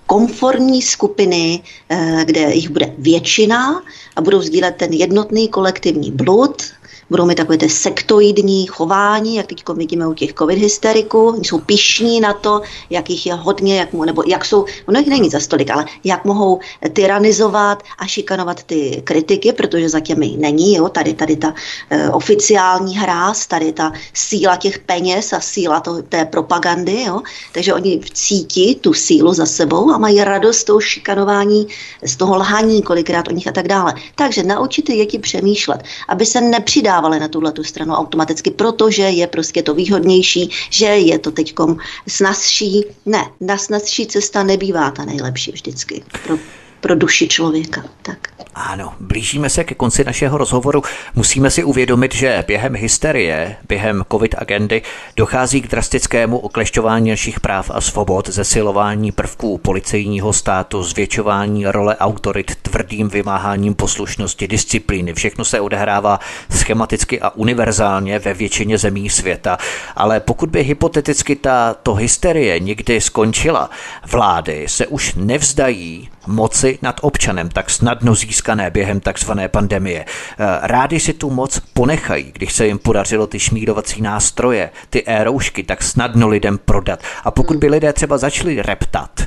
komfortní skupiny, eh, kde jich bude většina a budou sdílet ten jednotný kolektivní blud, budou mít takové ty sektoidní chování, jak teď vidíme u těch covid hysteriků, oni jsou pišní na to, jak jich je hodně, jak, nebo jak jsou, ono jich není za stolik, ale jak mohou tyranizovat a šikanovat ty kritiky, protože za těmi není, jo, tady, tady ta e, oficiální hráz, tady ta síla těch peněz a síla to, té propagandy, jo, takže oni cítí tu sílu za sebou a mají radost z toho šikanování, z toho lhaní kolikrát o nich a tak dále. Takže naučit ty děti přemýšlet, aby se nepřidávali přidávali na tuhle tu stranu automaticky, protože je prostě to výhodnější, že je to teď snazší. Ne, na snazší cesta nebývá ta nejlepší vždycky pro, pro duši člověka. Tak. Ano, blížíme se ke konci našeho rozhovoru. Musíme si uvědomit, že během hysterie, během covid agendy dochází k drastickému oklešťování našich práv a svobod, zesilování prvků policejního státu, zvětšování role autorit tvrdým vymáháním poslušnosti, disciplíny. Všechno se odehrává schematicky a univerzálně ve většině zemí světa. Ale pokud by hypoteticky tato hysterie někdy skončila, vlády se už nevzdají moci nad občanem tak snadno získané během takzvané pandemie. Eh, rádi si tu moc ponechají, když se jim podařilo ty šmírovací nástroje, ty e-roušky tak snadno lidem prodat. A pokud by lidé třeba začali reptat,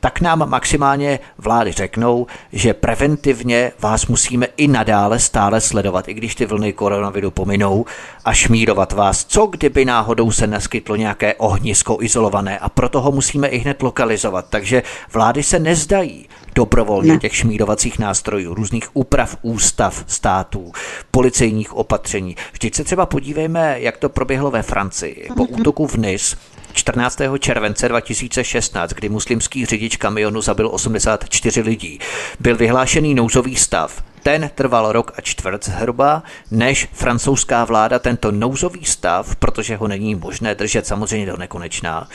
tak nám maximálně vlády řeknou, že preventivně vás musíme i nadále stále sledovat, i když ty vlny koronaviru pominou a šmírovat vás, co kdyby náhodou se naskytlo nějaké ohnisko izolované a proto ho musíme i hned lokalizovat. Takže vlády se nezdají dobrovolně ne. těch šmírovacích nástrojů, různých úprav ústav států, policejních opatření. Vždyť se třeba podívejme, jak to proběhlo ve Francii. Po mhm. útoku v Nice 14. července 2016, kdy muslimský řidič kamionu zabil 84 lidí, byl vyhlášený nouzový stav Ten trval rok a čtvrt zhruba, než francouzská vláda tento nouzový stav, protože ho není možné držet samozřejmě do nekonečná,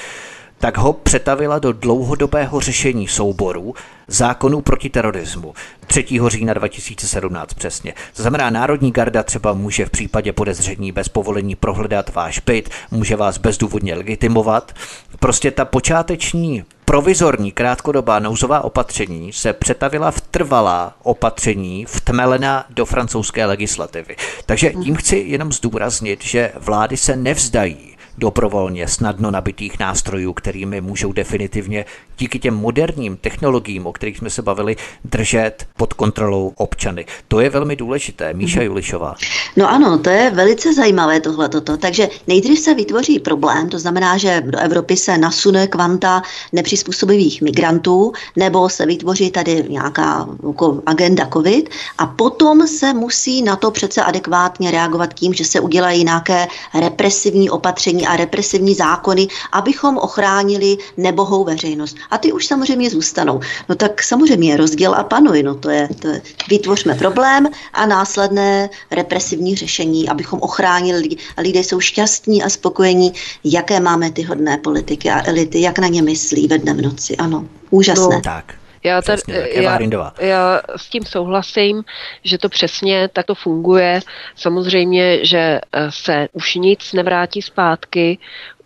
tak ho přetavila do dlouhodobého řešení souboru zákonů proti terorismu. 3. října 2017 přesně. To znamená, Národní garda třeba může v případě podezření bez povolení prohledat váš byt, může vás bezdůvodně legitimovat. Prostě ta počáteční provizorní krátkodobá nouzová opatření se přetavila v trvalá opatření vtmelená do francouzské legislativy. Takže tím chci jenom zdůraznit, že vlády se nevzdají dobrovolně snadno nabitých nástrojů, kterými můžou definitivně díky těm moderním technologiím, o kterých jsme se bavili, držet pod kontrolou občany. To je velmi důležité. Míša mhm. Julišová. No ano, to je velice zajímavé tohle. Takže nejdřív se vytvoří problém, to znamená, že do Evropy se nasune kvanta nepřizpůsobivých migrantů, nebo se vytvoří tady nějaká jako agenda COVID a potom se musí na to přece adekvátně reagovat tím, že se udělají nějaké represivní opatření a represivní zákony, abychom ochránili nebohou veřejnost. A ty už samozřejmě zůstanou. No tak samozřejmě rozděl a panuj. No to je, to je vytvořme problém a následné represivní řešení, abychom ochránili lidi. A lidé jsou šťastní a spokojení, jaké máme ty hodné politiky a elity, jak na ně myslí ve dnem noci. Ano, úžasné. No, tak. Já, tady, já, já s tím souhlasím, že to přesně takto funguje. Samozřejmě, že eh, se už nic nevrátí zpátky,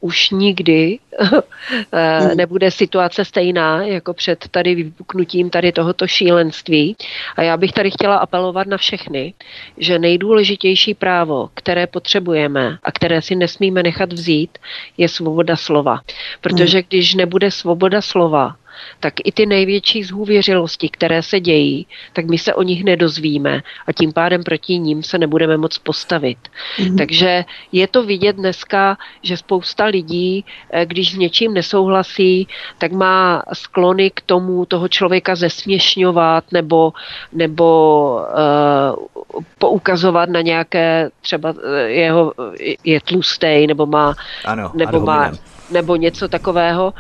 už nikdy eh, hmm. nebude situace stejná jako před tady vypuknutím tady tohoto šílenství. A já bych tady chtěla apelovat na všechny, že nejdůležitější právo, které potřebujeme a které si nesmíme nechat vzít, je svoboda slova. Protože hmm. když nebude svoboda slova, tak i ty největší zhůvěřilosti, které se dějí, tak my se o nich nedozvíme a tím pádem proti ním se nebudeme moc postavit. Mm-hmm. Takže je to vidět dneska, že spousta lidí, eh, když s něčím nesouhlasí, tak má sklony k tomu toho člověka zesměšňovat nebo, nebo uh, poukazovat na nějaké, třeba eh, jeho je tlustej, nebo má, ano, nebo, má nebo něco takového.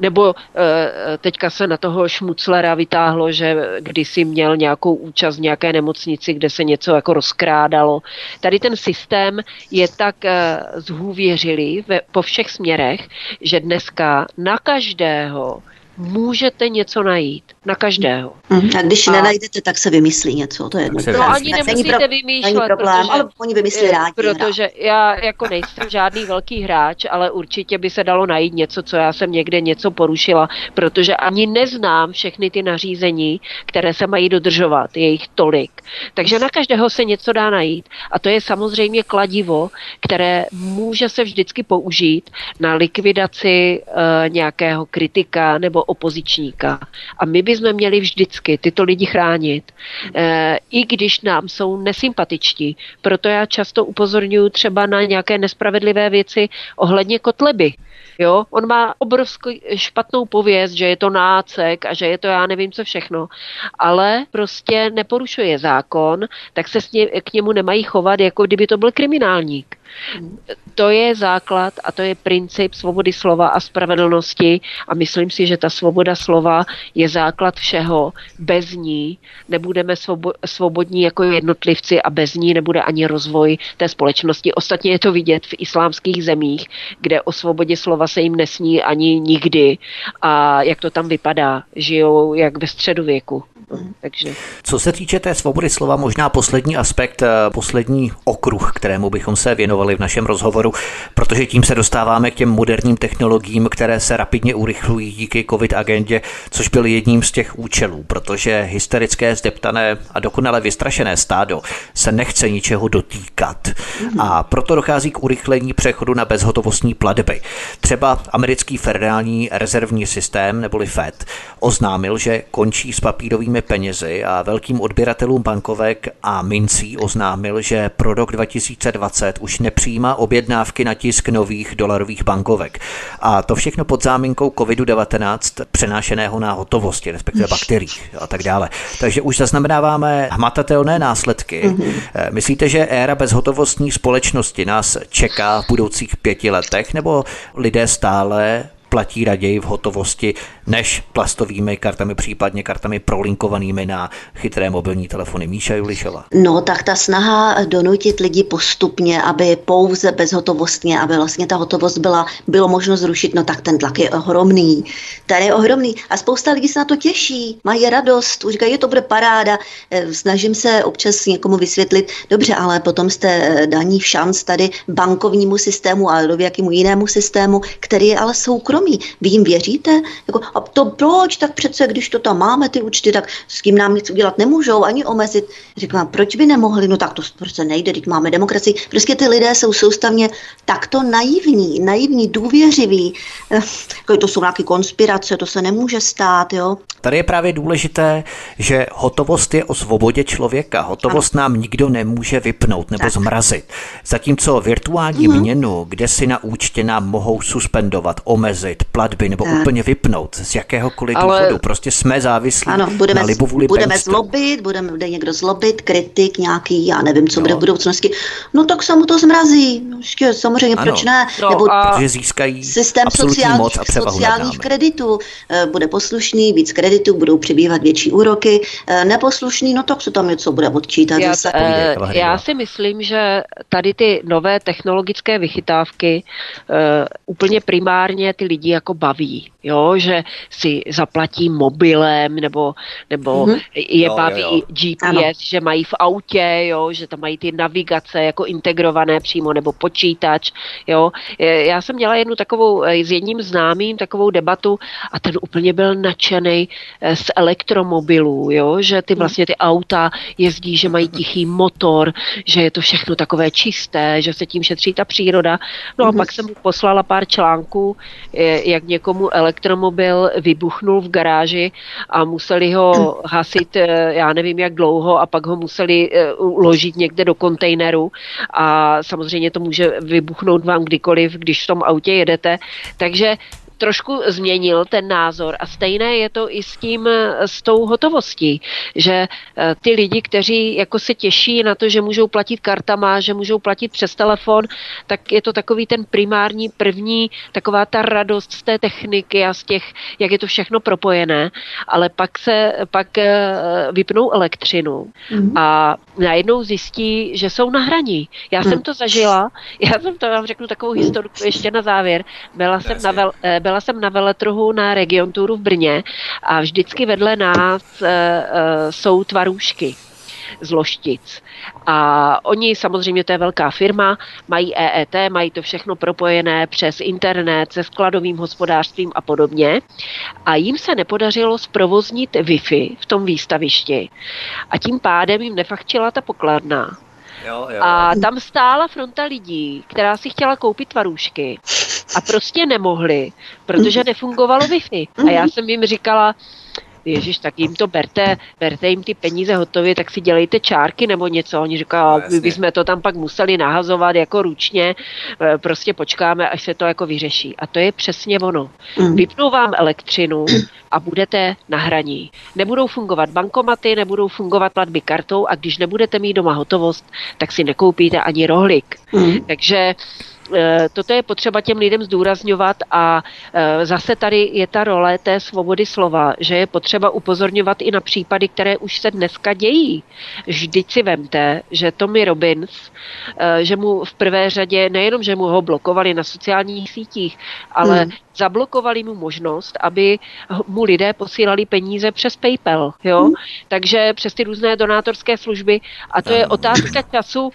Nebo eh, teďka se na toho Šmuclera vytáhlo, že kdysi měl nějakou účast v nějaké nemocnici, kde se něco jako rozkrádalo. Tady ten systém je tak eh, zhůvěřilý po všech směrech, že dneska na každého můžete něco najít. Na každého. Mm, a když a... nenajdete, tak se vymyslí něco. To je jedno. No ani nemusíte pro... vymýšlet, problém, protože, ale oni vymyslí rádi. Protože já jako nejsem žádný velký hráč, ale určitě by se dalo najít něco, co já jsem někde něco porušila, protože ani neznám všechny ty nařízení, které se mají dodržovat. Je jich tolik. Takže na každého se něco dá najít. A to je samozřejmě kladivo, které může se vždycky použít na likvidaci uh, nějakého kritika nebo opozičníka. A my bychom měli vždycky tyto lidi chránit, e, i když nám jsou nesympatičtí. Proto já často upozorňuji třeba na nějaké nespravedlivé věci ohledně kotleby. Jo, on má obrovskou špatnou pověst, že je to nácek a že je to já nevím co všechno, ale prostě neporušuje zákon, tak se k němu nemají chovat, jako kdyby to byl kriminálník. To je základ a to je princip svobody slova a spravedlnosti a myslím si, že ta svoboda slova je základ všeho. Bez ní nebudeme svobodní jako jednotlivci a bez ní nebude ani rozvoj té společnosti. Ostatně je to vidět v islámských zemích, kde o svobodě slova se jim nesní ani nikdy a jak to tam vypadá. Žijou jak ve středověku. Takže. Co se týče té svobody slova, možná poslední aspekt, eh, poslední okruh, kterému bychom se věnovali v našem rozhovoru, protože tím se dostáváme k těm moderním technologiím, které se rapidně urychlují díky COVID agendě, což byl jedním z těch účelů, protože hysterické, zdeptané a dokonale vystrašené stádo se nechce ničeho dotýkat. A proto dochází k urychlení přechodu na bezhotovostní platby. Třeba americký federální rezervní systém, neboli FED, oznámil, že končí s papírovými penězi a velkým odběratelům bankovek a mincí oznámil, že pro rok 2020 už nepřijímá objednávky na tisk nových dolarových bankovek. A to všechno pod záminkou COVID-19 přenášeného na hotovosti, respektive bakteriích a tak dále. Takže už zaznamenáváme hmatatelné následky. Mm-hmm. Myslíte, že éra bezhotovostní společnosti nás čeká v budoucích pěti letech, nebo lidé stále platí raději v hotovosti než plastovými kartami, případně kartami prolinkovanými na chytré mobilní telefony. Míša Julišová. No, tak ta snaha donutit lidi postupně, aby pouze bezhotovostně, aby vlastně ta hotovost byla, bylo možno zrušit, no tak ten tlak je ohromný. Ten je ohromný a spousta lidí se na to těší, mají radost, už říkají, je to bude paráda. Eh, snažím se občas někomu vysvětlit, dobře, ale potom jste eh, daní v šanc tady bankovnímu systému a do jakému jinému systému, který je ale soukromý. Vy jim věříte? Jako, a to proč? Tak přece, když to tam máme, ty účty, tak s kým nám nic udělat nemůžou, ani omezit. Říkám, proč by nemohli? No tak to prostě nejde, teď máme demokracii. Prostě ty lidé jsou soustavně takto naivní, naivní, důvěřiví. Eh, jako to jsou nějaké konspirace, to se nemůže stát, jo. Tady je právě důležité, že hotovost je o svobodě člověka. Hotovost ano. nám nikdo nemůže vypnout nebo tak. zmrazit. Zatímco virtuální mm-hmm. měnu, kde si na účtě nám mohou suspendovat, omezit platby nebo tak. úplně vypnout z jakéhokoliv Ale... důvodu. Prostě jsme závislí ano, budeme, na libovůli Budeme zlobit, budeme, bude někdo zlobit, kritik nějaký, já nevím, co no. bude v budoucnosti. No tak se mu to zmrazí. No, ještě, samozřejmě, ano. proč ne? No, nebo a... Protože získají systém sociálních, moc a sociálních kreditů. Eh, bude poslušný, víc kreditů, budou přibývat větší úroky. Eh, neposlušný, no tak se tam něco bude odčítat. Já, zase. Uh, já si myslím, že tady ty nové technologické vychytávky uh, úplně primárně ty lidi jako baví, jo, že si zaplatí mobilem nebo, nebo mm-hmm. je jo, baví jo. GPS, ano. že mají v autě, jo, že tam mají ty navigace jako integrované přímo nebo počítač, jo. Já jsem měla jednu takovou s jedním známým takovou debatu a ten úplně byl nadšený z elektromobilů, jo, že ty mhm. vlastně ty auta jezdí, že mají tichý motor, že je to všechno takové čisté, že se tím šetří ta příroda. No a mm. pak jsem mu poslala pár článků, jak někomu elektromobil vybuchnul v garáži a museli ho hasit, eh, já nevím jak dlouho, a pak ho museli eh, uložit někde do kontejneru a samozřejmě to může vybuchnout vám kdykoliv, když v tom autě jedete. Takže trošku změnil ten názor a stejné je to i s tím, s tou hotovostí, že eh, ty lidi, kteří jako se těší na to, že můžou platit kartama, že můžou platit přes telefon, tak je to takový ten primární první, taková ta radost z té techniky a z těch, jak je to všechno propojené, ale pak se, pak eh, vypnou elektřinu mm-hmm. a najednou zjistí, že jsou na hraní. Já mm. jsem to zažila, já jsem to vám řeknu takovou historiku ještě na závěr. Byla jsem na, vel, eh, byla jsem na veletrhu na Region Touru v Brně a vždycky vedle nás e, e, jsou tvarůžky z Loštic. A oni samozřejmě, to je velká firma, mají EET, mají to všechno propojené přes internet, se skladovým hospodářstvím a podobně. A jim se nepodařilo zprovoznit Wi-Fi v tom výstavišti. A tím pádem jim nefachčila ta pokladna. Jo, jo. A tam stála fronta lidí, která si chtěla koupit tvarůžky a prostě nemohli, protože nefungovalo Wi-Fi. A já jsem jim říkala, Ježíš, tak jim to berte, berte jim ty peníze hotově, tak si dělejte čárky nebo něco. Oni říkají, no, my bychom to tam pak museli nahazovat jako ručně, e, prostě počkáme, až se to jako vyřeší. A to je přesně ono. Mm. Vypnou vám elektřinu a budete na hraní. Nebudou fungovat bankomaty, nebudou fungovat platby kartou a když nebudete mít doma hotovost, tak si nekoupíte ani rohlik. Mm. Takže toto je potřeba těm lidem zdůrazňovat a eh, zase tady je ta role té svobody slova, že je potřeba upozorňovat i na případy, které už se dneska dějí. Vždyť si vemte, že Tommy Robbins, eh, že mu v prvé řadě nejenom, že mu ho blokovali na sociálních sítích, ale hmm. zablokovali mu možnost, aby mu lidé posílali peníze přes PayPal. Jo? Hmm. Takže přes ty různé donátorské služby. A to je otázka času.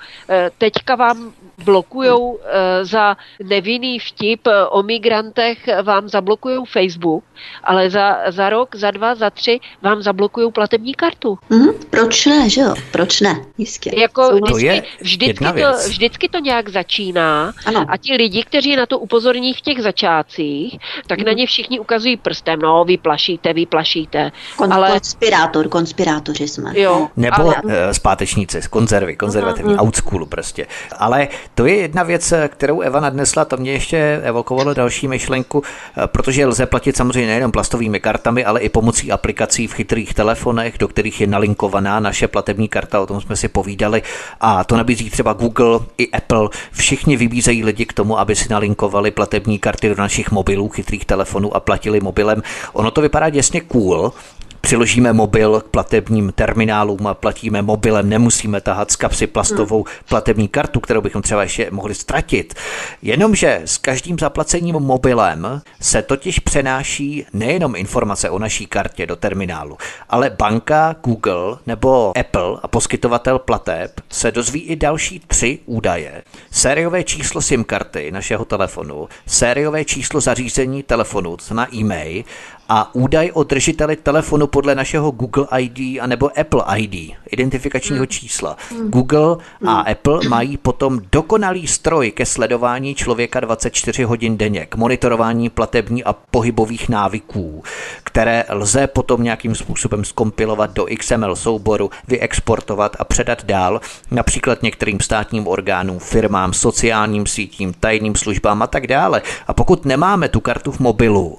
Teďka vám blokujou za nevinný vtip o migrantech vám zablokují Facebook, ale za, za rok, za dva, za tři vám zablokují platební kartu. Mm, proč ne, že jo? Proč ne? Jistě. Jako vždycky, to je vždycky, to, vždycky to nějak začíná ano. a ti lidi, kteří na to upozorní v těch začátcích, tak mm. na ně všichni ukazují prstem, no, vy plašíte, vy plašíte. Kon, ale... Konspirátor, konspirátoři jsme. Jo, Nebo ale... zpátečníci z konzervy, konzervativní, mm. out school prostě. Ale to je jedna věc, která kterou Eva nadnesla, to mě ještě evokovalo další myšlenku, eh, protože lze platit samozřejmě nejenom plastovými kartami, ale i pomocí aplikací v chytrých telefonech, do kterých je nalinkovaná naše platební karta, o tom jsme si povídali. A to nabízí třeba Google i Apple. Všichni vybízejí lidi k tomu, aby si nalinkovali platební karty do našich mobilů, chytrých telefonů a platili mobilem. Ono to vypadá děsně cool, přiložíme mobil k platebním terminálům a platíme mobilem, nemusíme tahat z kapsy plastovou platební kartu, kterou bychom třeba ještě mohli ztratit. Jenomže s každým zaplacením mobilem se totiž přenáší nejenom informace o naší kartě do terminálu, ale banka, Google nebo Apple a poskytovatel plateb se dozví i další tři údaje. Sériové číslo SIM karty našeho telefonu, sériové číslo zařízení telefonu, to znamená e-mail a údaj o držiteli telefonu podle našeho Google ID a nebo Apple ID, identifikačního hmm. čísla. Hmm. Google a hmm. Apple mají potom dokonalý stroj ke sledování člověka 24 hodin denně, k monitorování platební a pohybových návyků, které lze potom nějakým způsobem skompilovat do XML souboru, vyexportovat a předat dál, například některým státním orgánům, firmám, sociálním sítím, tajným službám a tak dále. A pokud nemáme tu kartu v mobilu,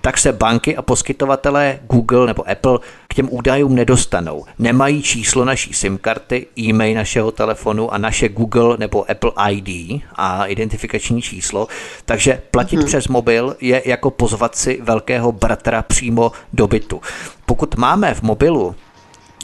tak se banky a poskytovatelé Google nebo Apple k těm údajům nedostanou. Nemají číslo naší SIM karty, e-mail našeho telefonu a naše Google nebo Apple ID a identifikační číslo, takže platit hmm. přes mobil je jako pozvat si velkého bratra přímo do bytu. Pokud máme v mobilu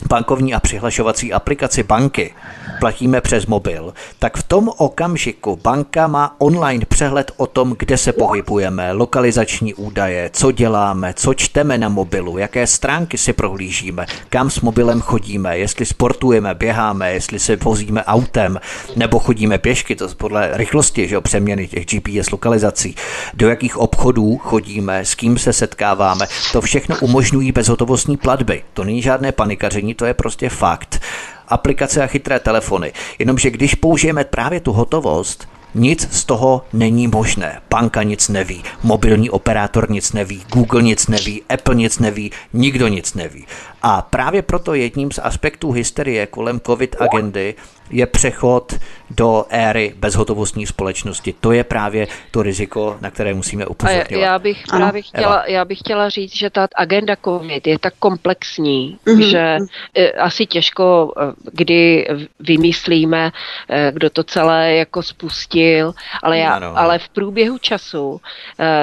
bankovní a přihlašovací aplikaci banky. Platíme přes mobil, tak v tom okamžiku banka má online přehled o tom, kde se pohybujeme, lokalizační údaje, co děláme, co čteme na mobilu, jaké stránky si prohlížíme, kam s mobilem chodíme, jestli sportujeme, běháme, jestli se vozíme autem, nebo chodíme pěšky, to podle rychlosti, že jo, přeměny těch GPS lokalizací, do jakých obchodů chodíme, s kým se setkáváme, to všechno umožňují bezhotovostní platby. To není žádné panikaření, to je prostě fakt. Aplikace a chytré telefony. Jenomže když použijeme právě tu hotovost, nic z toho není možné. Banka nic neví, mobilní operátor nic neví, Google nic neví, Apple nic neví, nikdo nic neví. A právě proto jedním z aspektů hysterie kolem COVID agendy je přechod do éry bezhotovostní společnosti. To je právě to riziko, na které musíme upozorňovat. A já bych ano. právě chtěla, já bych chtěla říct, že ta agenda COVID je tak komplexní, mm-hmm. že e, asi těžko, e, kdy vymyslíme, e, kdo to celé jako spustil, ale, já, ano. ale v průběhu času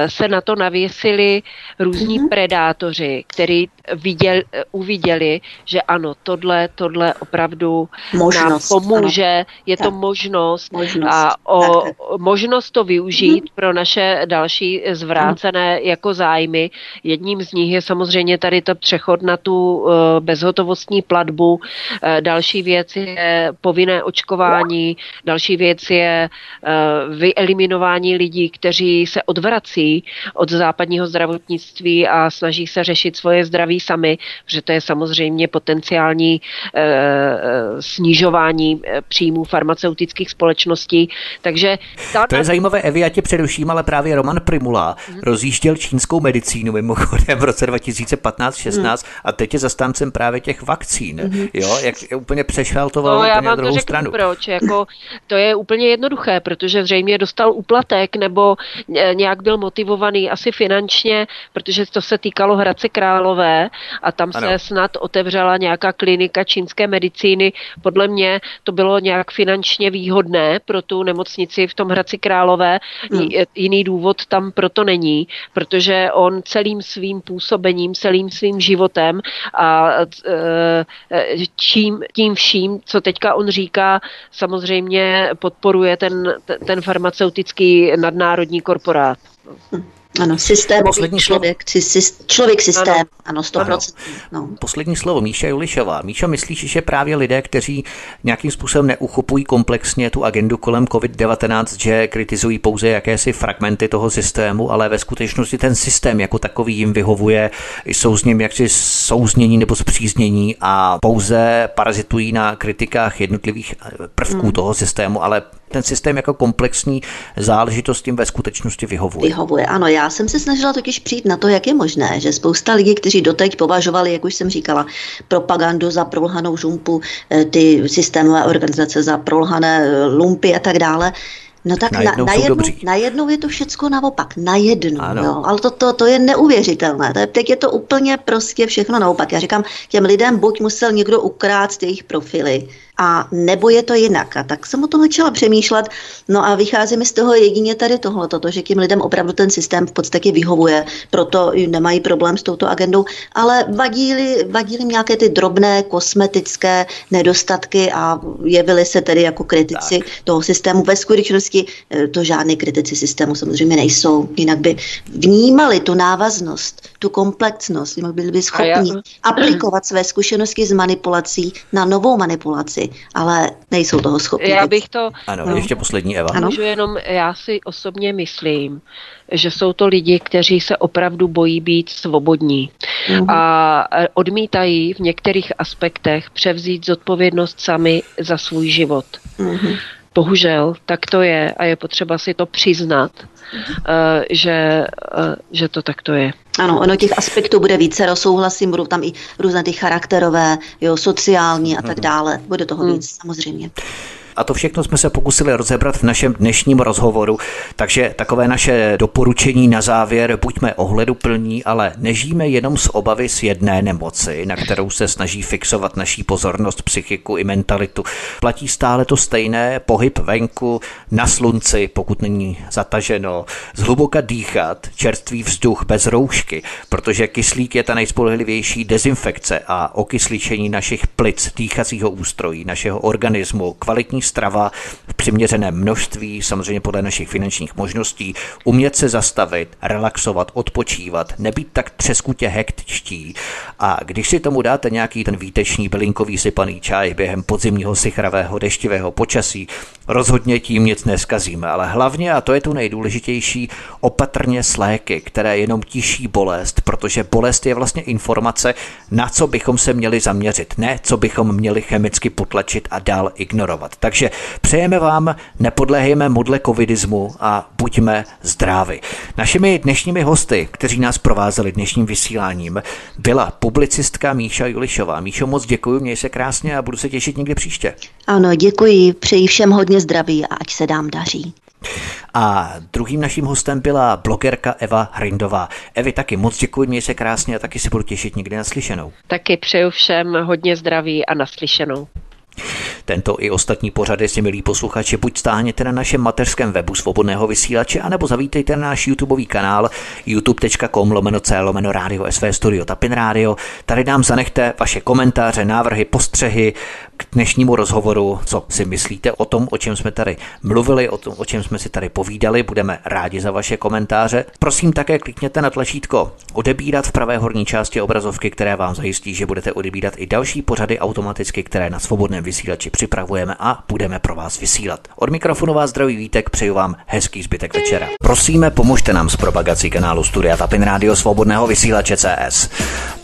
se na to navěsili různí mm-hmm. predátoři, který viděl, uviděli, že ano, tohle, tohle opravdu možnost, nám pomůže, ano. je to možnost, možnost a o tak, tak. možnost to využít hmm. pro naše další zvrácené hmm. jako zájmy. Jedním z nich je samozřejmě tady to přechod na tu uh, bezhotovostní platbu. Uh, další věc je povinné očkování, další věc je uh, vyeliminování lidí, kteří se odvrací od západního zdravotnictví a snaží se řešit svoje zdraví sami, protože to je samozřejmě potenciální snižování příjmů farmaceutických společností. Takže ta... To je zajímavé, Evi, já tě přeruším, ale právě Roman Primula hmm. rozjížděl čínskou medicínu mimochodem v roce 2015-16 hmm. a teď je zastáncem právě těch vakcín. Hmm. Jo, jak úplně přešel to no, já vám to řeknu stranu. proč. Jako, to je úplně jednoduché, protože zřejmě dostal úplatek nebo nějak byl motivovaný asi finančně, protože to se týkalo Hradce Králové a tam ano. se snad otevřela nějaká klinika čínské medicíny. Podle mě to bylo nějak finančně výhodné pro tu nemocnici v tom Hradci Králové. Hmm. Jiný důvod tam proto není, protože on celým svým působením, celým svým životem a čím, tím vším, co teďka on říká, samozřejmě podporuje ten, ten farmaceutický nadnárodní korporát. Hmm. Ano, systém, Poslední člověk, slovo... člověk systém, ano, ano 100%. Ano. No. Poslední slovo, Míša Julišová. Míša, myslíš, že právě lidé, kteří nějakým způsobem neuchopují komplexně tu agendu kolem COVID-19, že kritizují pouze jakési fragmenty toho systému, ale ve skutečnosti ten systém jako takový jim vyhovuje, jsou s ním jaksi souznění nebo zpříznění a pouze parazitují na kritikách jednotlivých prvků hmm. toho systému, ale ten systém jako komplexní záležitost tím ve skutečnosti vyhovuje. Vyhovuje, ano. Já jsem se snažila totiž přijít na to, jak je možné, že spousta lidí, kteří doteď považovali, jak už jsem říkala, propagandu za prolhanou žumpu, eh, ty systémové organizace za prolhané eh, lumpy a tak dále, No tak najednou, na, najednou, najednou je to všecko naopak, najednou, ano. jo, ale to, to, to je neuvěřitelné, to je, teď je to úplně prostě všechno naopak. Já říkám, těm lidem buď musel někdo ukrát jejich profily, a nebo je to jinak. A tak jsem o tom začala přemýšlet. No a vychází mi z toho jedině tady tohle, to, že těm lidem opravdu ten systém v podstatě vyhovuje, proto nemají problém s touto agendou, ale vadí-li, vadí nějaké ty drobné kosmetické nedostatky a jevili se tedy jako kritici tak. toho systému. Ve skutečnosti eh, to žádný kritici systému samozřejmě nejsou, jinak by vnímali tu návaznost, tu komplexnost, byli by schopni já... aplikovat své zkušenosti z manipulací na novou manipulaci ale nejsou toho schopni. Já bych to... Ano, no. ještě poslední Eva. Ano. Můžu jenom, já si osobně myslím, že jsou to lidi, kteří se opravdu bojí být svobodní mm. a odmítají v některých aspektech převzít zodpovědnost sami za svůj život. Mm. Bohužel, tak to je a je potřeba si to přiznat, uh, že, uh, že to takto je. Ano, ono těch aspektů bude více, souhlasím, budou tam i různé ty charakterové, jo, sociální a tak dále. Bude toho hmm. víc, samozřejmě. A to všechno jsme se pokusili rozebrat v našem dnešním rozhovoru, takže takové naše doporučení na závěr, buďme ohleduplní, ale nežijeme jenom z obavy z jedné nemoci, na kterou se snaží fixovat naší pozornost, psychiku i mentalitu. Platí stále to stejné, pohyb venku, na slunci, pokud není zataženo, zhluboka dýchat, čerstvý vzduch bez roušky, protože kyslík je ta nejspolehlivější dezinfekce a okysličení našich plic, dýchacího ústrojí, našeho organismu, kvalitní strava v přiměřeném množství, samozřejmě podle našich finančních možností, umět se zastavit, relaxovat, odpočívat, nebýt tak třeskutě hektičtí. A když si tomu dáte nějaký ten výtečný bylinkový sypaný čaj během podzimního sichravého deštivého počasí, rozhodně tím nic neskazíme, ale hlavně, a to je to nejdůležitější, opatrně s léky, které jenom tiší bolest, protože bolest je vlastně informace, na co bychom se měli zaměřit, ne co bychom měli chemicky potlačit a dál ignorovat. Takže takže přejeme vám, nepodléhejme modle covidismu a buďme zdraví. Našimi dnešními hosty, kteří nás provázeli dnešním vysíláním, byla publicistka Míša Julišová. Míšo, moc děkuji, měj se krásně a budu se těšit někdy příště. Ano, děkuji, přeji všem hodně zdraví a ať se dám daří. A druhým naším hostem byla blogerka Eva Hrindová. Evi, taky moc děkuji, měj se krásně a taky si budu těšit někdy naslyšenou. Taky přeju všem hodně zdraví a naslyšenou. Tento i ostatní pořady si, milí posluchači, buď stáhněte na našem mateřském webu svobodného vysílače, anebo zavítejte na náš YouTubeový kanál youtube.com lomeno c lomeno rádio SV Studio Tapin Radio. Tady nám zanechte vaše komentáře, návrhy, postřehy, k dnešnímu rozhovoru, co si myslíte o tom, o čem jsme tady mluvili, o tom, o čem jsme si tady povídali. Budeme rádi za vaše komentáře. Prosím také klikněte na tlačítko odebírat v pravé horní části obrazovky, které vám zajistí, že budete odebírat i další pořady automaticky, které na svobodném vysílači připravujeme a budeme pro vás vysílat. Od mikrofonu vás zdraví Vítek, přeju vám hezký zbytek večera. Prosíme, pomožte nám s propagací kanálu Studia Tapin Radio Svobodného vysílače CS.